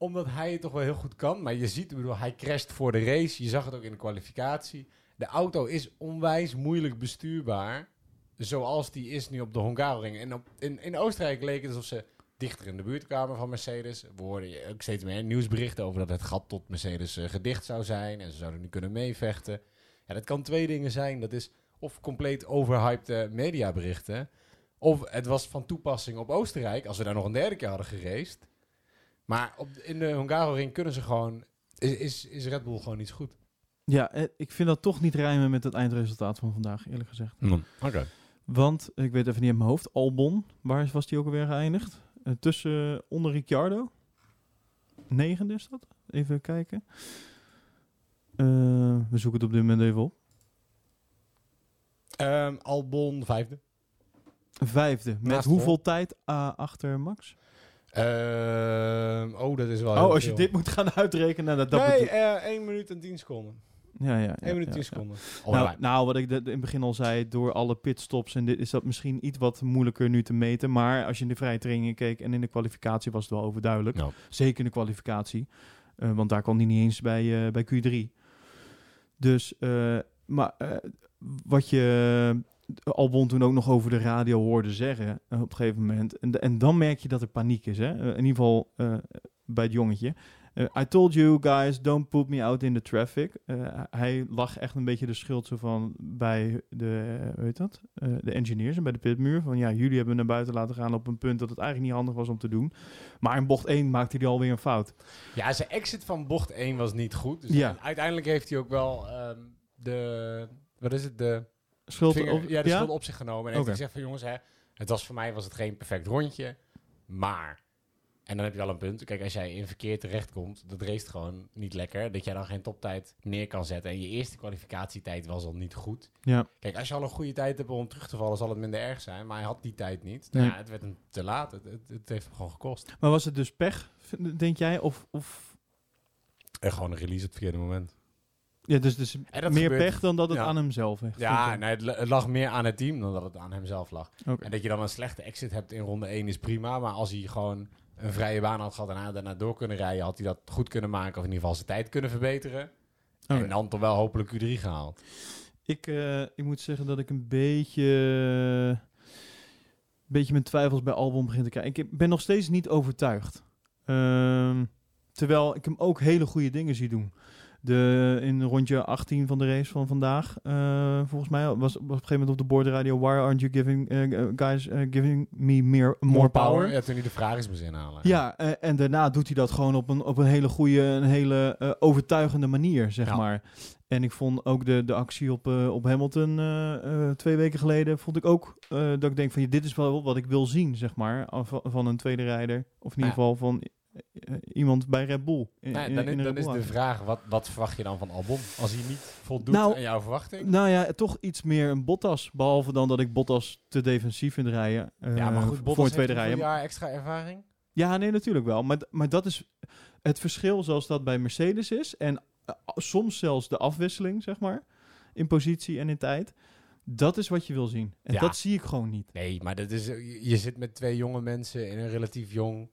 omdat hij het toch wel heel goed kan. Maar je ziet, hij crasht voor de race. Je zag het ook in de kwalificatie. De auto is onwijs moeilijk bestuurbaar. Zoals die is nu op de Hungaroring. En op, in, in Oostenrijk leek het alsof ze dichter in de buurt kwamen van Mercedes. We hoorden ook steeds meer nieuwsberichten over dat het gat tot Mercedes eh, gedicht zou zijn. En ze zouden nu kunnen meevechten. Ja, dat kan twee dingen zijn. Dat is of compleet overhyped eh, mediaberichten. Of het was van toepassing op Oostenrijk. Als we daar nog een derde keer hadden geraced. Maar op, in de Hungaroring kunnen ze gewoon... Is, is, is Red Bull gewoon niet goed. Ja, eh, ik vind dat toch niet rijmen met het eindresultaat van vandaag, eerlijk gezegd. Oké. Want, ik weet even niet uit mijn hoofd, Albon, waar was die ook alweer geëindigd? Eh, tussen, onder Ricciardo. Negende is dat? Even kijken. Eh, we zoeken het op dit moment even op. Ehm, Albon vijfde. Vijfde. Met Naast hoeveel tijd achter Max? Ehm, oh, dat is wel Oh, als je dit moet gaan uitrekenen, dat, dat nee, bedoel- eh 1 minuut en 10 seconden. Ja, ja, ja, 1 minuut ja, 10 ja. seconden. Nou, nou, wat ik de- in het begin al zei, door alle pitstops en dit is dat misschien iets wat moeilijker nu te meten. Maar als je in de vrije trainingen keek en in de kwalificatie was het wel overduidelijk. Zeker in de kwalificatie. Eh, want daar kwam hij niet eens bij, eh, bij Q3. Dus, maar wat je Albon toen ook nog over de radio hoorde zeggen eh, op een gegeven moment. En, en dan merk je dat er paniek is. Hè? Eh, in ieder geval eh, bij het jongetje. I told you guys, don't put me out in the traffic. Hij lag echt een beetje de schuld zo van bij de, hoe heet dat? De engineers en bij de pitmuur. Van ja, jullie hebben me naar buiten laten gaan op een punt dat het eigenlijk niet handig was om te doen. Maar in bocht 1 maakte hij alweer een fout. Ja, zijn exit van bocht 1 was niet goed. Dus Ja. uiteindelijk heeft hij ook wel ehm, de... Wat is het? De Schuld vinger- op, ja, de schuld op zich genomen. En heeft Oké. gezegd van jongens, hè, het was voor mij was het geen perfect rondje. Maar... En dan heb je wel een punt. Kijk, als jij in verkeer terechtkomt, dat race gewoon niet lekker. Dat jij dan geen toptijd neer kan zetten. En je eerste kwalificatietijd was al niet goed. Ja. Kijk, als je al een goede tijd hebt om terug te vallen, zal het minder erg zijn. Maar hij had die tijd niet. Nee. Ja, het werd hem te laat. Het, het, het heeft hem gewoon gekost. Maar was het dus pech, denk jij? Of, of En gewoon een release op het verkeerde moment. Ja, dus, dus meer gebeurt- pech dan dat het ja. aan hemzelf ligt? Ja, nee, het, la- het lag meer aan het team dan dat het aan hemzelf lag. En dat je dan een slechte exit hebt in ronde 1 is prima. Maar als hij gewoon een vrije baan had gehad en daarna door kunnen rijden, had hij dat goed kunnen maken. Of in ieder geval zijn tijd kunnen verbeteren. En dan toch wel hopelijk Q3 gehaald. Ik, eh, ik moet zeggen dat ik een beetje, beetje mijn twijfels bij Albon begin te krijgen. Ik ben nog steeds niet overtuigd. Ehm, terwijl ik hem ook hele goede dingen zie doen. De, in rondje 18 van de race van vandaag, eh, volgens mij, was, was op een gegeven moment op de boordradio... Why aren't you giving, eh, guys eh, giving me more, more, power? Ja, toen hij de vragenbus inhalen. Ja, eh, en daarna doet hij dat gewoon op een, op een hele goede, een hele overtuigende manier, zeg Ja. maar. En ik vond ook de, de actie op, op Hamilton twee weken geleden, vond ik ook dat ik denk van, ja, dit is wel wat ik wil zien, zeg maar, van, van een tweede rijder. Of in ieder Ja. geval van iemand bij Red Bull. In, in- dan in is, een dan de vraag, wat, wat verwacht je dan van Albon? Als hij niet voldoet Nou, aan jouw verwachting? Nou ja, toch iets meer een Bottas. Behalve dan dat ik Bottas te defensief vind rijden. eh, ja, maar goed, Bottas een tweede heeft rijden. jaar extra ervaring? Ja, nee, natuurlijk wel. Maar, maar dat is het verschil zoals dat bij Mercedes is. En eh, soms zelfs de afwisseling, zeg maar. In positie en in tijd. Dat is wat je wil zien. En Ja. dat zie ik gewoon niet. Nee, maar dat is, je je zit met twee jonge mensen in een relatief jong,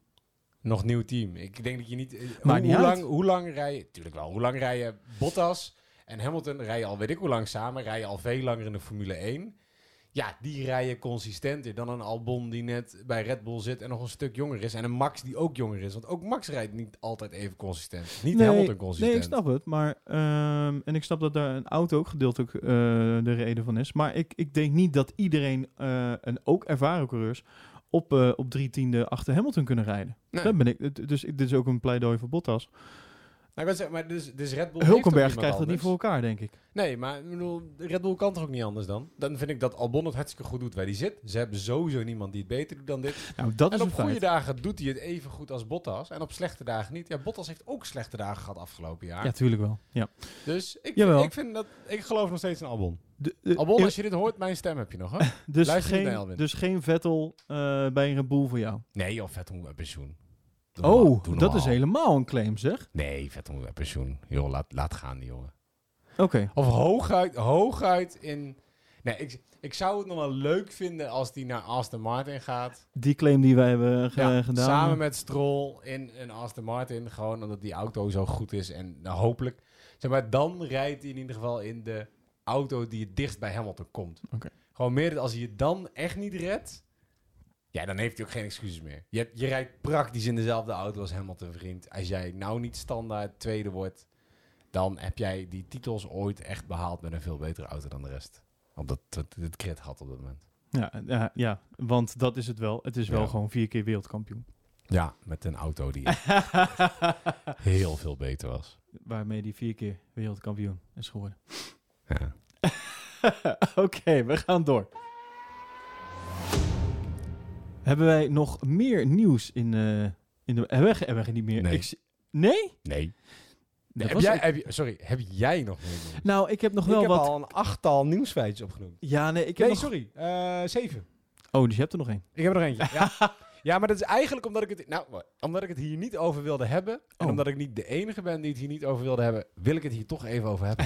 nog nieuw team. Ik denk dat je niet... eh, hoe, niet hoe, lang, hoe lang rij je... Tuurlijk wel. Hoe lang rij je Bottas en Hamilton rijden al weet ik hoe lang samen. Rijden al veel langer in de Formule 1. Ja, die rijden consistenter dan een Albon die net bij Red Bull zit en nog een stuk jonger is. En een Max die ook jonger is. Want ook Max rijdt niet altijd even consistent. Niet Hamilton consistent. Nee, ik snap het. Maar, ehm, en ik snap dat daar een auto ook gedeeltelijk eh, de reden van is. Maar ik, ik denk niet dat iedereen, eh, en ook ervaren coureurs, op, eh, op drie tiende achter Hamilton kunnen rijden. Nee. Dat ben ik. Dus dit is ook een pleidooi voor Bottas. Nou, ik wil zeggen, maar dus, dus Red Bull Hulkenberg krijgt het niet voor elkaar, denk ik. Nee, maar ik bedoel, Red Bull kan toch ook niet anders dan? Dan vind ik dat Albon het hartstikke goed doet waar hij zit. Ze hebben sowieso niemand die het beter doet dan dit. Nou, dat en is op goede feit. dagen doet hij het even goed als Bottas. En op slechte dagen niet. Ja, Bottas heeft ook slechte dagen gehad afgelopen jaar. Ja, tuurlijk wel. Ja. Dus ik, Jawel. ik, vind dat, ik geloof nog steeds in Albon. De, de- Albon, als je dit hoort, mijn stem heb je nog, hè? dus, luister niet naar geen, Elwin. dus geen Vettel eh, bij een Red Bull voor jou. Nee, of Vettel moet met pensioen. Oh, doe dat is helemaal een claim, zeg. Nee, moet met pensioen. Joh, laat, laat gaan die jongen. Oké. Of hooguit, hooguit in... Nee, ik, ik zou het nog wel leuk vinden als die naar Aston Martin gaat. Die claim die wij hebben ge- Ja, gedaan. Samen met Stroll in een Aston Martin. Gewoon omdat die auto zo goed is. En nou, hopelijk... Zeg maar, dan rijdt hij in ieder geval in de auto die het dichtst bij Hamilton komt. Oké. Gewoon meer dat als hij het dan echt niet redt... Ja, dan heeft hij ook geen excuses meer. Je, je rijdt praktisch in dezelfde auto als Hamilton, vriend. Als jij nou niet standaard tweede wordt... dan heb jij die titels ooit echt behaald met een veel betere auto dan de rest. Omdat het, het crit had op dat moment. Ja, ja, ja, want dat is het wel. Het is wel Ja. gewoon vier keer wereldkampioen. Ja, met een auto die heel veel beter was. Waarmee die vier keer wereldkampioen is geworden. Ja. Oké, we gaan door. Hebben wij nog meer nieuws in, eh, in de... Hebben wij, hebben wij niet meer? Nee. Ik nee? Nee. Heb jij, ook- heb je, sorry, heb jij nog meer nieuws? Nou, ik heb nog ik wel heb wat... al een achttal nieuwsfeitjes opgenoemd. Ja, nee, ik heb Nee, nog... sorry. eh, zeven. Oh, dus je hebt er nog één. Ik heb er nog eentje. Ja. ja, maar dat is eigenlijk omdat ik het... Nou, omdat ik het hier niet over wilde hebben... en Oh. omdat ik niet de enige ben die het hier niet over wilde hebben... wil ik het hier toch even over hebben.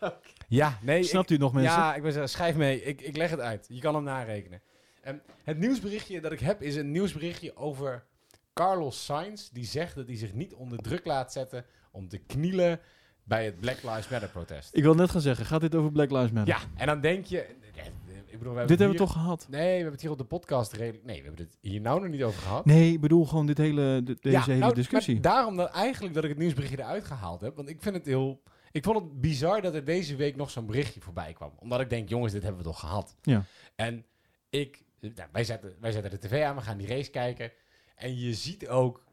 Ja, nee. Snapt ik, u nog, mensen? Ja, ik zeggen, schrijf mee. Ik, ik leg het uit. Je kan hem narekenen. En het nieuwsberichtje dat ik heb is een nieuwsberichtje over Carlos Sainz. Die zegt dat hij zich niet onder druk laat zetten om te knielen bij het Black Lives Matter protest. Ik wil net gaan zeggen, gaat dit over Black Lives Matter? Ja, en dan denk je... Ik bedoel, we Dit hebben we hier- toch gehad? Nee, we hebben het hier op de podcast redelijk... Nee, we hebben het hier nou nog niet over gehad. Nee, ik bedoel gewoon dit hele, de- deze Ja, hele nou, discussie. maar daarom dat eigenlijk dat ik het nieuwsberichtje eruit gehaald heb. Want ik vind het heel... Ik vond het bizar dat er deze week nog zo'n berichtje voorbij kwam. Omdat ik denk, jongens, dit hebben we toch gehad. Ja. En ik... Nou, wij, zetten, wij zetten de tv aan, we gaan die race kijken. En je ziet ook...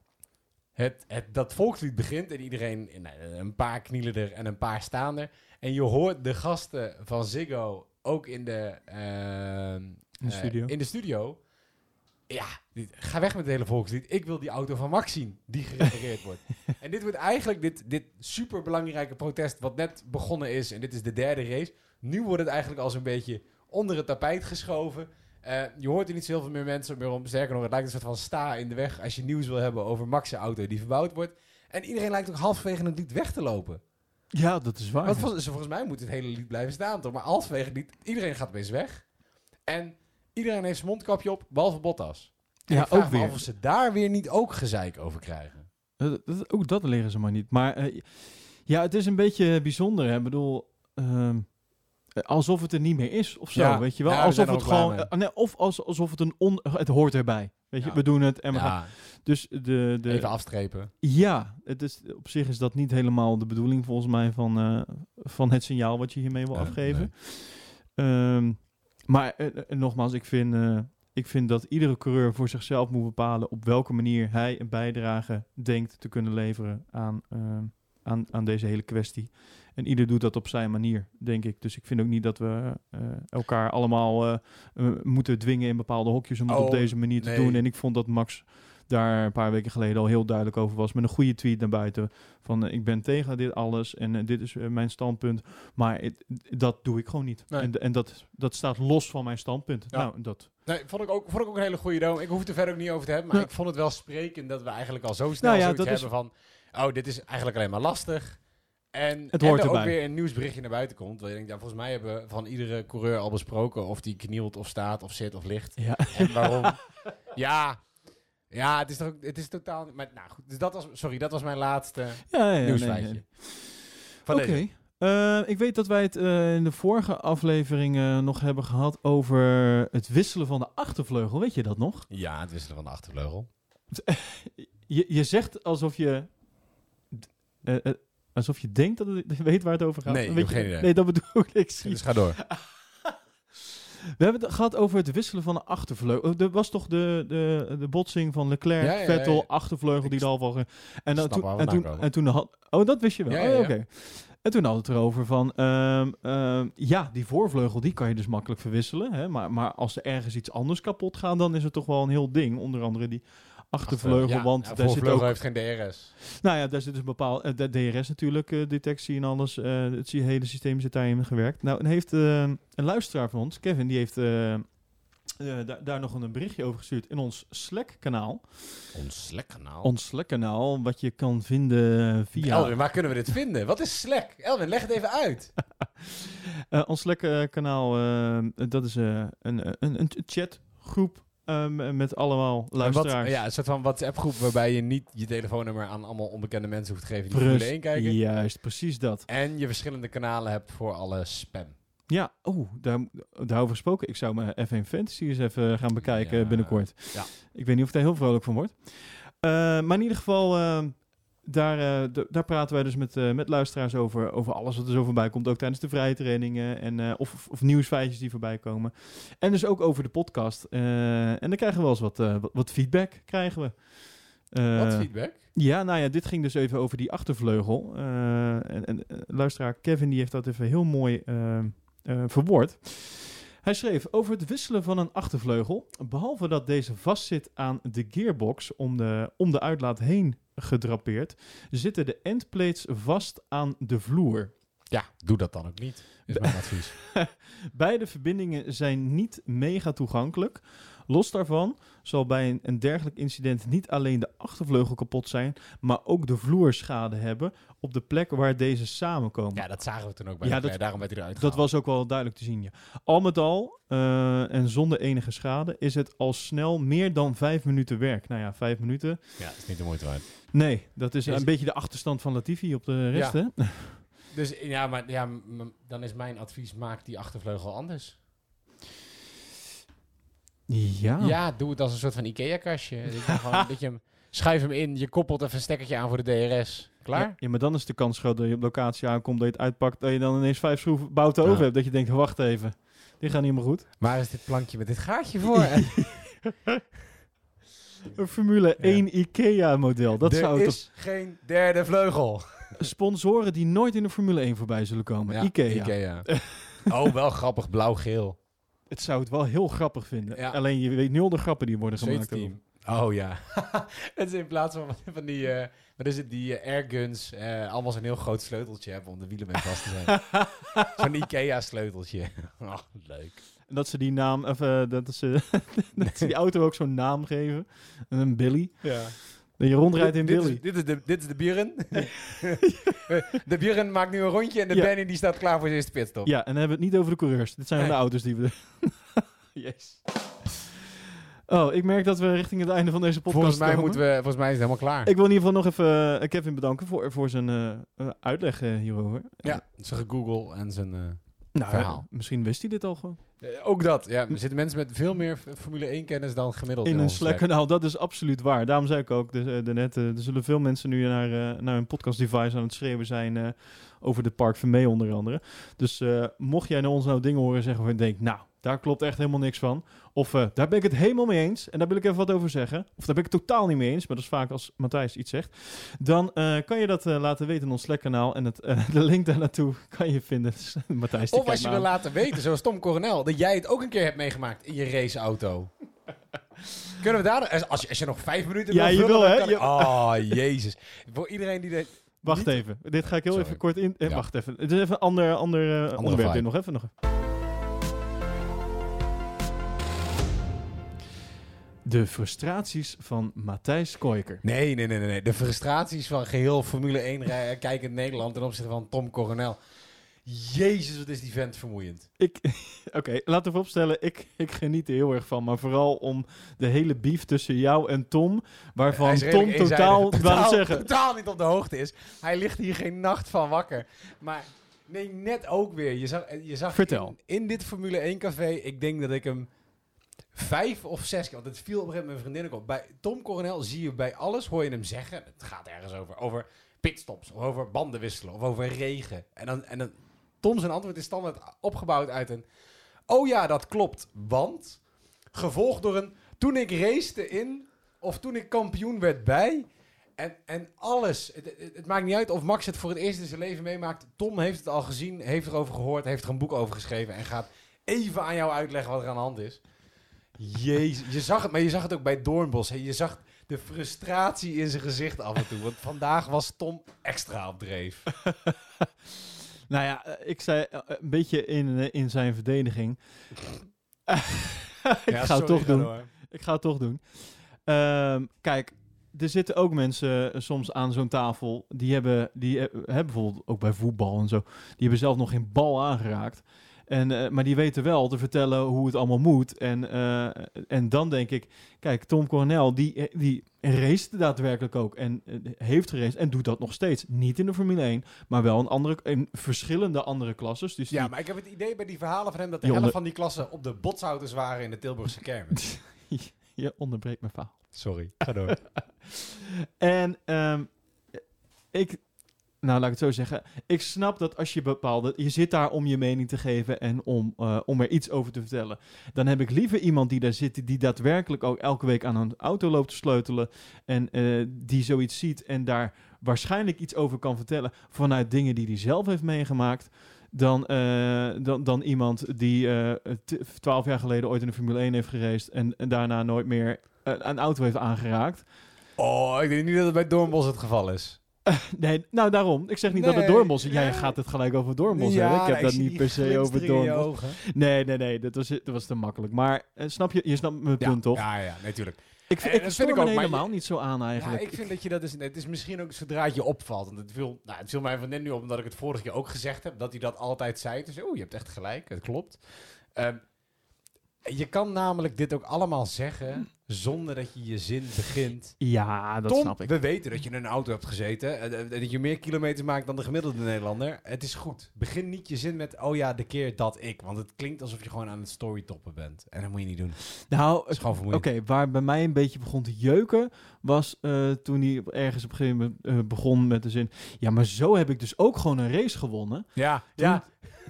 Het, het, dat volkslied begint en iedereen... nou, een paar knielen er en een paar staan er. En je hoort de gasten van Ziggo ook in de... ehm, In de eh, studio. in de studio. Ja, dit- ga weg met het hele volkslied. Ik wil die auto van Max zien, die gerepareerd wordt. En dit wordt eigenlijk dit, dit superbelangrijke protest wat net begonnen is. En dit is de derde race. Nu wordt het eigenlijk als een beetje onder het tapijt geschoven. Eh, je hoort er niet zoveel meer mensen meer om. Sterker nog, het lijkt een soort van sta in de weg als je nieuws wil hebben over Max' auto die verbouwd wordt. En iedereen lijkt ook halverwege het lied weg te lopen. Ja, dat is waar. Want volgens, volgens mij moet het hele lied blijven staan, toch? Maar halverwege het lied, iedereen gaat opeens weg. En iedereen heeft zijn mondkapje op, behalve Bottas. En Ja, ik vraag ook me weer. af of ze daar weer niet ook gezeik over krijgen. Dat, dat- ook dat leren ze maar niet. Maar eh, ja, het is een beetje bijzonder. Hè? Ik bedoel, ehm, alsof het er niet meer is of zo. Ja. Weet je wel? Ja, alsof het gewoon. eh, nee, of als, alsof het een on, het hoort erbij. Weet je, Ja. we doen het en we gaan. Dus de, de, even afstrepen. ja, het is, op zich is dat niet helemaal de bedoeling volgens mij van, eh, van het signaal wat je hiermee wil Nee, afgeven. Ehm, maar eh, eh, nogmaals, ik vind, eh, ik vind dat iedere coureur voor zichzelf moet bepalen op welke manier hij een bijdrage denkt te kunnen leveren aan, ehm, aan, aan deze hele kwestie. En ieder doet dat op zijn manier, denk ik. Dus ik vind ook niet dat we eh, elkaar allemaal eh, eh, moeten dwingen in bepaalde hokjes om het op Oh, deze manier te nee. doen. En ik vond dat Max daar een paar weken geleden al heel duidelijk over was. Met een goede tweet naar buiten. Van ik ben tegen dit alles en dit is mijn standpunt. Maar dat doe ik gewoon niet. Nee. En, en dat, dat staat los van mijn standpunt. Ja. Nou, dat. Nee, vond ik, ook, vond ik ook een hele goede droom. Ik hoef het er verder ook niet over te hebben. Maar Ja. ik vond het wel sprekend dat we eigenlijk al zo snel Nou ja, dat is- hebben van... Oh, dit is eigenlijk alleen maar lastig. En, Het en hoort er ook weer een nieuwsberichtje naar buiten komt. Waar je denkt, ja, volgens mij hebben we van iedere coureur al besproken... of die knielt of staat of zit of ligt. Ja. En waarom. ja, ja het, is toch, het is totaal... Maar, nou goed, dus dat was, sorry, dat was mijn laatste Ja, ja, nieuwsfeitje. nee, Oké. Eh, ik weet dat wij het eh, in de vorige aflevering nog hebben gehad over het wisselen van de achtervleugel. Weet je dat nog? Ja, het wisselen van de achtervleugel. Je, je zegt alsof je, eh, alsof je denkt dat het, je weet waar het over gaat. Nee, ik heb geen idee. Nee, dat bedoel ik. ik. zie- Dus ga door. We hebben het gehad over het wisselen van de achtervleugel. Er was toch de, de, de botsing van Leclerc, Ja, ja, ja, Vettel, achtervleugel die er al van... En, dan, toen, en, toen, en toen had... Oh, dat wist je wel. Ja, Oh, oké. En toen hadden we het erover van... ehm, ehm, ja, die voorvleugel die kan je dus makkelijk verwisselen. Hè? Maar, maar als er ergens iets anders kapot gaat... dan is het toch wel een heel ding. Onder andere die achtervleugel. Ja, want ja, daar zit ook... heeft geen DRS. Nou ja, daar zit dus bepaald... eh, DRS natuurlijk, eh, detectie en alles. eh, het hele systeem zit daarin gewerkt. Nou, en heeft een luisteraar van ons, Kevin, die heeft... daar, nog een berichtje over gestuurd in ons Slack-kanaal. Ons Slack-kanaal. Ons Slack-kanaal, wat je kan vinden via... Elwin, waar kunnen we dit vinden? Wat is Slack? Elwin, leg het even uit. Ons Slack-kanaal, dat is een, een, een chatgroep eh, met allemaal Wat, luisteraars. ja, een soort van WhatsApp-groep waarbij je niet je telefoonnummer aan allemaal onbekende mensen hoeft te geven die Formule 1 kijken. Juist, precies dat. En je verschillende kanalen hebt voor alle spam. Ja, oh, daar, daarover gesproken. Ik zou mijn F1 Fantasy eens even gaan bekijken Ja, binnenkort. ja. Ik weet niet of ik daar heel vrolijk van word. Eh, maar in ieder geval, eh, daar, eh, daar praten wij dus met, eh, met luisteraars over, over alles wat er zo voorbij komt. Ook tijdens de vrije trainingen en, eh, of, of nieuwsfeitjes die voorbij komen. En dus ook over de podcast. En dan krijgen we wel eens wat, wat, feedback. Krijgen we. Wat feedback? ja, nou ja, dit ging dus even over die achtervleugel. En, en luisteraar Kevin die heeft dat even heel mooi eh, eh, verwoord. Hij schreef over het wisselen van een achtervleugel. Behalve dat deze vastzit aan de gearbox om de, om de uitlaat heen gedrapeerd, zitten de endplates vast aan de vloer. Ja, doe dat dan ook niet, is mijn advies. Beide verbindingen zijn niet mega toegankelijk. Los daarvan zal bij een, dergelijk incident niet alleen de achtervleugel kapot zijn, maar ook de vloer schade hebben op de plek waar deze samenkomen. Ja, dat zagen we toen ook bij Ja, dat- daarom werd hij eruit Dat was ook wel duidelijk te zien. Ja. Al met al, eh, en zonder enige schade, is het al snel meer dan vijf minuten werk. Nou ja, vijf minuten. Ja, dat is niet de moeite waard. Nee, dat is Is- een beetje de achterstand van Latifi op de rest. Ja. Hè? Dus ja, maar ja, dan is mijn advies, maak die achtervleugel anders. Ja. Ja, doe het als een soort van Ikea-kastje. Dat je hem- Schuif hem in, je koppelt even een stekkertje aan voor de DRS. Klaar? Ja, ja, maar dan is de kans groot dat je op locatie aankomt, dat je het uitpakt, dat je dan ineens vijf schroeven bouten Ja. over hebt. Dat je denkt, wacht even, die gaan niet meer goed. Waar is dit plankje met dit gaatje voor? Een Formule 1 IKEA-model, dat er zou is geen derde vleugel. Sponsoren die nooit in de Formule 1 voorbij zullen komen. Ja, IKEA. Ikea. oh, wel grappig, blauw-geel. Het zou het wel heel grappig vinden. Ja. Alleen je weet nul de grappen die worden gemaakt. Zweetsteam. Oh ja. het is in plaats van van die, eh wat is het, die eh, airguns, eh allemaal zo'n heel groot sleuteltje hebben om de wielen mee vast te zijn. zo'n Ikea sleuteltje. oh, leuk. En dat ze die naam, of eh, dat, ze, dat ze die auto ook zo'n naam geven. Een Billy. Ja. Dat je rondrijdt in dit, Billy. Is, dit, is de, dit is de Buren. de Buren maakt nu een rondje en de Ja. Benny die staat klaar voor zijn eerste pitstop. Ja, en dan hebben we het niet over de coureurs. Dit zijn de auto's die we... yes. Oh, ik merk dat we richting het einde van deze podcast volgens, mij komen. moeten we, volgens mij is het helemaal klaar. Ik wil in ieder geval nog even eh, Kevin bedanken voor, voor zijn eh, uitleg hierover. ja, zijn Google en zijn... Nou, verhaal. misschien wist hij dit al gewoon. eh, ook dat. Ja, er zitten mensen met veel meer Formule 1 kennis dan gemiddeld. In een Slack-kanaal, dat is absoluut waar. Daarom zei ik ook dus, eh, daarnet, eh, er zullen veel mensen nu naar, eh, naar hun podcast-device aan het schreeuwen zijn eh, over de Park Vermee onder andere. Dus eh, mocht jij naar ons nou dingen horen zeggen waarvan je denkt, nou, daar klopt echt helemaal niks van. Of eh, daar ben ik het helemaal mee eens en daar wil ik even wat over zeggen. Of daar ben ik het totaal niet mee eens, maar dat is vaak als Matthijs iets zegt. Dan eh, kan je dat eh, laten weten in ons Slack-kanaal. En het, de link daar naartoe kan je vinden. Dus, Matthijs, Of als je wil laten weten, zoals Tom Coronel, dat jij het ook een keer hebt meegemaakt in je raceauto. Kunnen we daar... Als je, als je nog vijf minuten Ja, wil je wil, hè? ik- Oh, jezus. Voor iedereen die... De, Wacht niet- even, dit ga ik heel Sorry. even kort in... eh, Ja. Wacht even, het is even een ander, ander onderwerp. nog even, nog even. De frustraties van Matthijs Koiker. Nee, nee, nee, nee. De frustraties van geheel Formule 1 rij- kijkend Nederland ten opzichte van Tom Coronel. Jezus, wat is die vent vermoeiend. Ik, Oké, laten we opstellen, ik, ik geniet er heel erg van. Maar vooral om de hele beef tussen jou en Tom. Waarvan Tom totaal, totaal, zeggen, totaal niet op de hoogte is. Hij ligt hier geen nacht van wakker. Maar nee, net ook weer. Je zag, je zag Vertel. In, in dit Formule 1 café, ik denk dat ik hem vijf of zes keer, want het viel op een gegeven moment mijn vriendin ook op. Bij Tom Coronel zie je bij alles, hoor je hem zeggen, het gaat ergens over, over pitstops, of over banden wisselen, of over regen. En dan, en dan Tom zijn antwoord is standaard opgebouwd uit een, oh ja, dat klopt, want, gevolgd door een, toen ik racete in, of toen ik kampioen werd bij, en, en alles. Het, het, het maakt niet uit of Max het voor het eerst in zijn leven meemaakt. Tom heeft het al gezien, heeft erover gehoord, heeft er een boek over geschreven en gaat even aan jou uitleggen wat er aan de hand is. Jezus, je zag het, maar je zag het ook bij Doornbos. Hè. Je zag de frustratie in zijn gezicht af en toe. Want vandaag was Tom extra op dreef. nou ja, eh, ik zei eh, een beetje in, eh, in zijn verdediging. ik ga het toch doen. Ik ga het toch doen. Kijk, er zitten ook mensen soms aan zo'n tafel. Die hebben, die hebben bijvoorbeeld ook bij voetbal en zo. Die hebben zelf nog geen bal aangeraakt. En, eh, maar die weten wel te vertellen hoe het allemaal moet. En, eh, en dan denk ik, kijk, Tom Coronel, die, eh, die race daadwerkelijk ook. En heeft geraced en doet dat nog steeds. Niet in de Formule 1, maar wel in, andere, in verschillende andere klasses. Dus Ja, die- maar ik heb het idee bij die verhalen van hem dat de helft onder- van die klassen op de botsauto's waren in de Tilburgse kermis. je onderbreekt mijn verhaal. Sorry, ga door. En ehm, ik, nou laat ik het zo zeggen. Ik snap dat als je bepaalde, je zit daar om je mening te geven en om, eh, om er iets over te vertellen. Dan heb ik liever iemand die daar zit, die daadwerkelijk ook elke week aan een auto loopt te sleutelen. En eh, die zoiets ziet en daar waarschijnlijk iets over kan vertellen vanuit dingen die hij zelf heeft meegemaakt. Dan, eh, dan, dan iemand die twaalf jaar geleden ooit in de Formule 1 heeft geraced en, daarna nooit meer een auto heeft aangeraakt. Oh, ik denk niet dat het bij Doornbos het geval is. Nee, nou daarom. Ik zeg niet dat het Doornbos is. Jij gaat het gelijk over Doornbos Ja, hebben. Ik heb dat niet per se over ogen. Nee, nee, nee. Dat was, dat was te makkelijk. Maar eh, snap je, je snapt mijn punt toch? Ja, ja, natuurlijk. Ik, ik dat vind ik me ook, helemaal je- niet zo aan eigenlijk. Ja, ik vind dat je dat is. Het is misschien ook zodra het je opvalt. Want het viel, nou, het viel mij van net nu op, omdat ik het vorige keer ook gezegd heb, dat hij dat altijd zei. Dus oeh, je hebt echt gelijk, het klopt. Ehm, je kan namelijk dit ook allemaal zeggen zonder dat je je zin begint. Ja, dat Tom, snap ik. we weten dat je in een auto hebt gezeten. eh, eh, dat je meer kilometers maakt dan de gemiddelde Nederlander. Het is goed. Begin niet je zin met, oh ja, de keer dat ik. Want het klinkt alsof je gewoon aan het storytoppen bent. En dat moet je niet doen. Nou, Dat is gewoon Oké, waar bij mij een beetje begon te jeuken, was eh, toen hij ergens op een gegeven moment begon met de zin... Ja, maar zo heb ik dus ook gewoon een race gewonnen. Ja, Toen,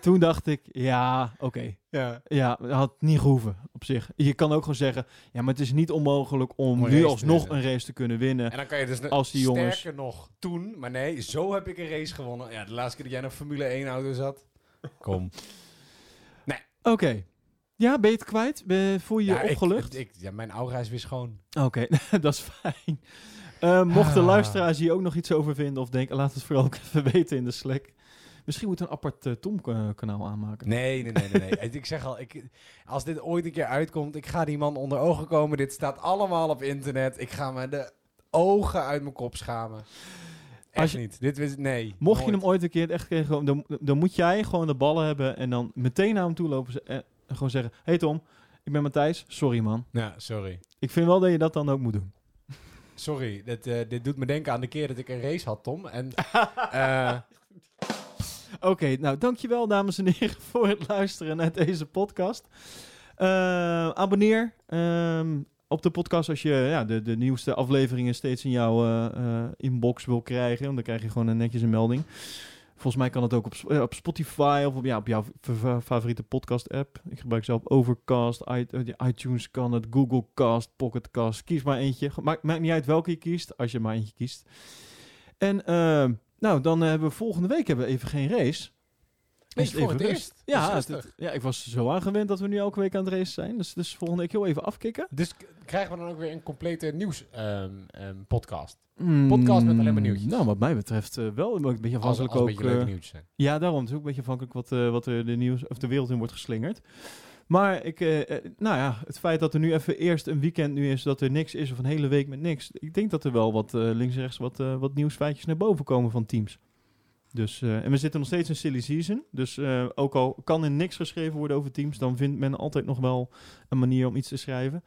toen dacht ik, ja, oké. ja. Ja, dat had niet gehoeven op zich. Je kan ook gewoon zeggen, ja, maar het is niet onmogelijk om Om een nu alsnog een race te kunnen winnen. En dan kan je dus Als die jongens- sterker nog toen, maar nee, zo heb ik een race gewonnen. Ja, de laatste keer dat jij nog Formule 1 auto zat. Kom. Oké. Ja, ben je het kwijt? Ben, voel je je ja, opgelucht? Ik, ja, mijn aura is weer schoon. Oké, dat is fijn. Eh mochten Ah. luisteraars hier ook nog iets over vinden of denken, laat het vooral ook even weten in de Slack. Misschien moet een apart eh, Tom-kanaal aanmaken. Nee, nee, nee, nee. nee. ik zeg al, ik, als dit ooit een keer uitkomt, ik ga die man onder ogen komen. Dit staat allemaal op internet. Ik ga me de ogen uit mijn kop schamen. Echt Als je- niet. Dit is, nee. Mocht je hem ooit een keer echt krijgen, dan, dan moet jij gewoon de ballen hebben en dan meteen naar hem toe lopen en gewoon zeggen, hey Tom, ik ben Matthijs, sorry man. Ja, sorry. Ik vind wel dat je dat dan ook moet doen. Sorry, dit, eh, dit doet me denken aan de keer dat ik een race had, Tom. En eh, Oké, nou dankjewel dames en heren voor het luisteren naar deze podcast. Eh, abonneer ehm, op de podcast als je ja, de, de nieuwste afleveringen steeds in jouw eh, eh, inbox wil krijgen. Want dan krijg je gewoon netjes een melding. Volgens mij kan het ook op, op Spotify of op, ja, op jouw fa- fa- favoriete podcast-app. Ik gebruik zelf Overcast, iTunes kan het, Google Cast, Pocket Cast. Kies maar eentje. Maakt, maakt niet uit welke je kiest, als je maar eentje kiest. En eh, nou, dan eh, hebben we volgende week hebben we even geen race. Nee, Is voor het eerst. Ja, het- ja, ik was zo aangewend dat we nu elke week aan het race zijn. Dus, dus volgende week heel even afkicken. Dus krijgen we dan ook weer een complete nieuws ehm, ehm, podcast. Podcast met alleen maar nieuwtjes. Nou, wat mij betreft eh, wel. Een beetje Als, afhankelijk als een ook. beetje eh, nieuws zijn. ja, daarom. Het is ook een beetje afhankelijk wat, wat er de, nieuws, of de wereld in wordt geslingerd. Maar ik, eh, eh, nou ja, het feit dat er nu even eerst een weekend nu is, dat er niks is of een hele week met niks. Ik denk dat er wel wat eh, links en rechts wat, eh, wat nieuwsfeitjes naar boven komen van teams. Dus, en we zitten nog steeds in silly season. Dus ook al kan er niks geschreven worden over teams, dan vindt men altijd nog wel een manier om iets te schrijven.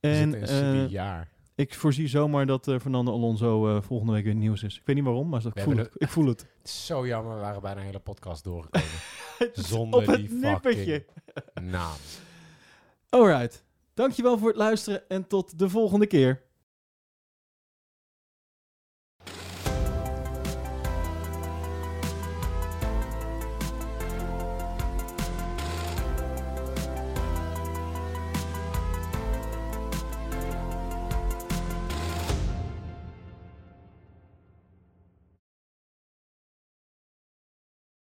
En een jaar. ik voorzie zomaar dat eh, Fernando Alonso volgende week weer nieuws is. Ik weet niet waarom, maar ik voel, het, ik voel het. Het is zo jammer, we waren bijna een hele podcast doorgekomen. Op Zonder het die nippertje. naam. Alright. Dankjewel voor het luisteren en tot de volgende keer.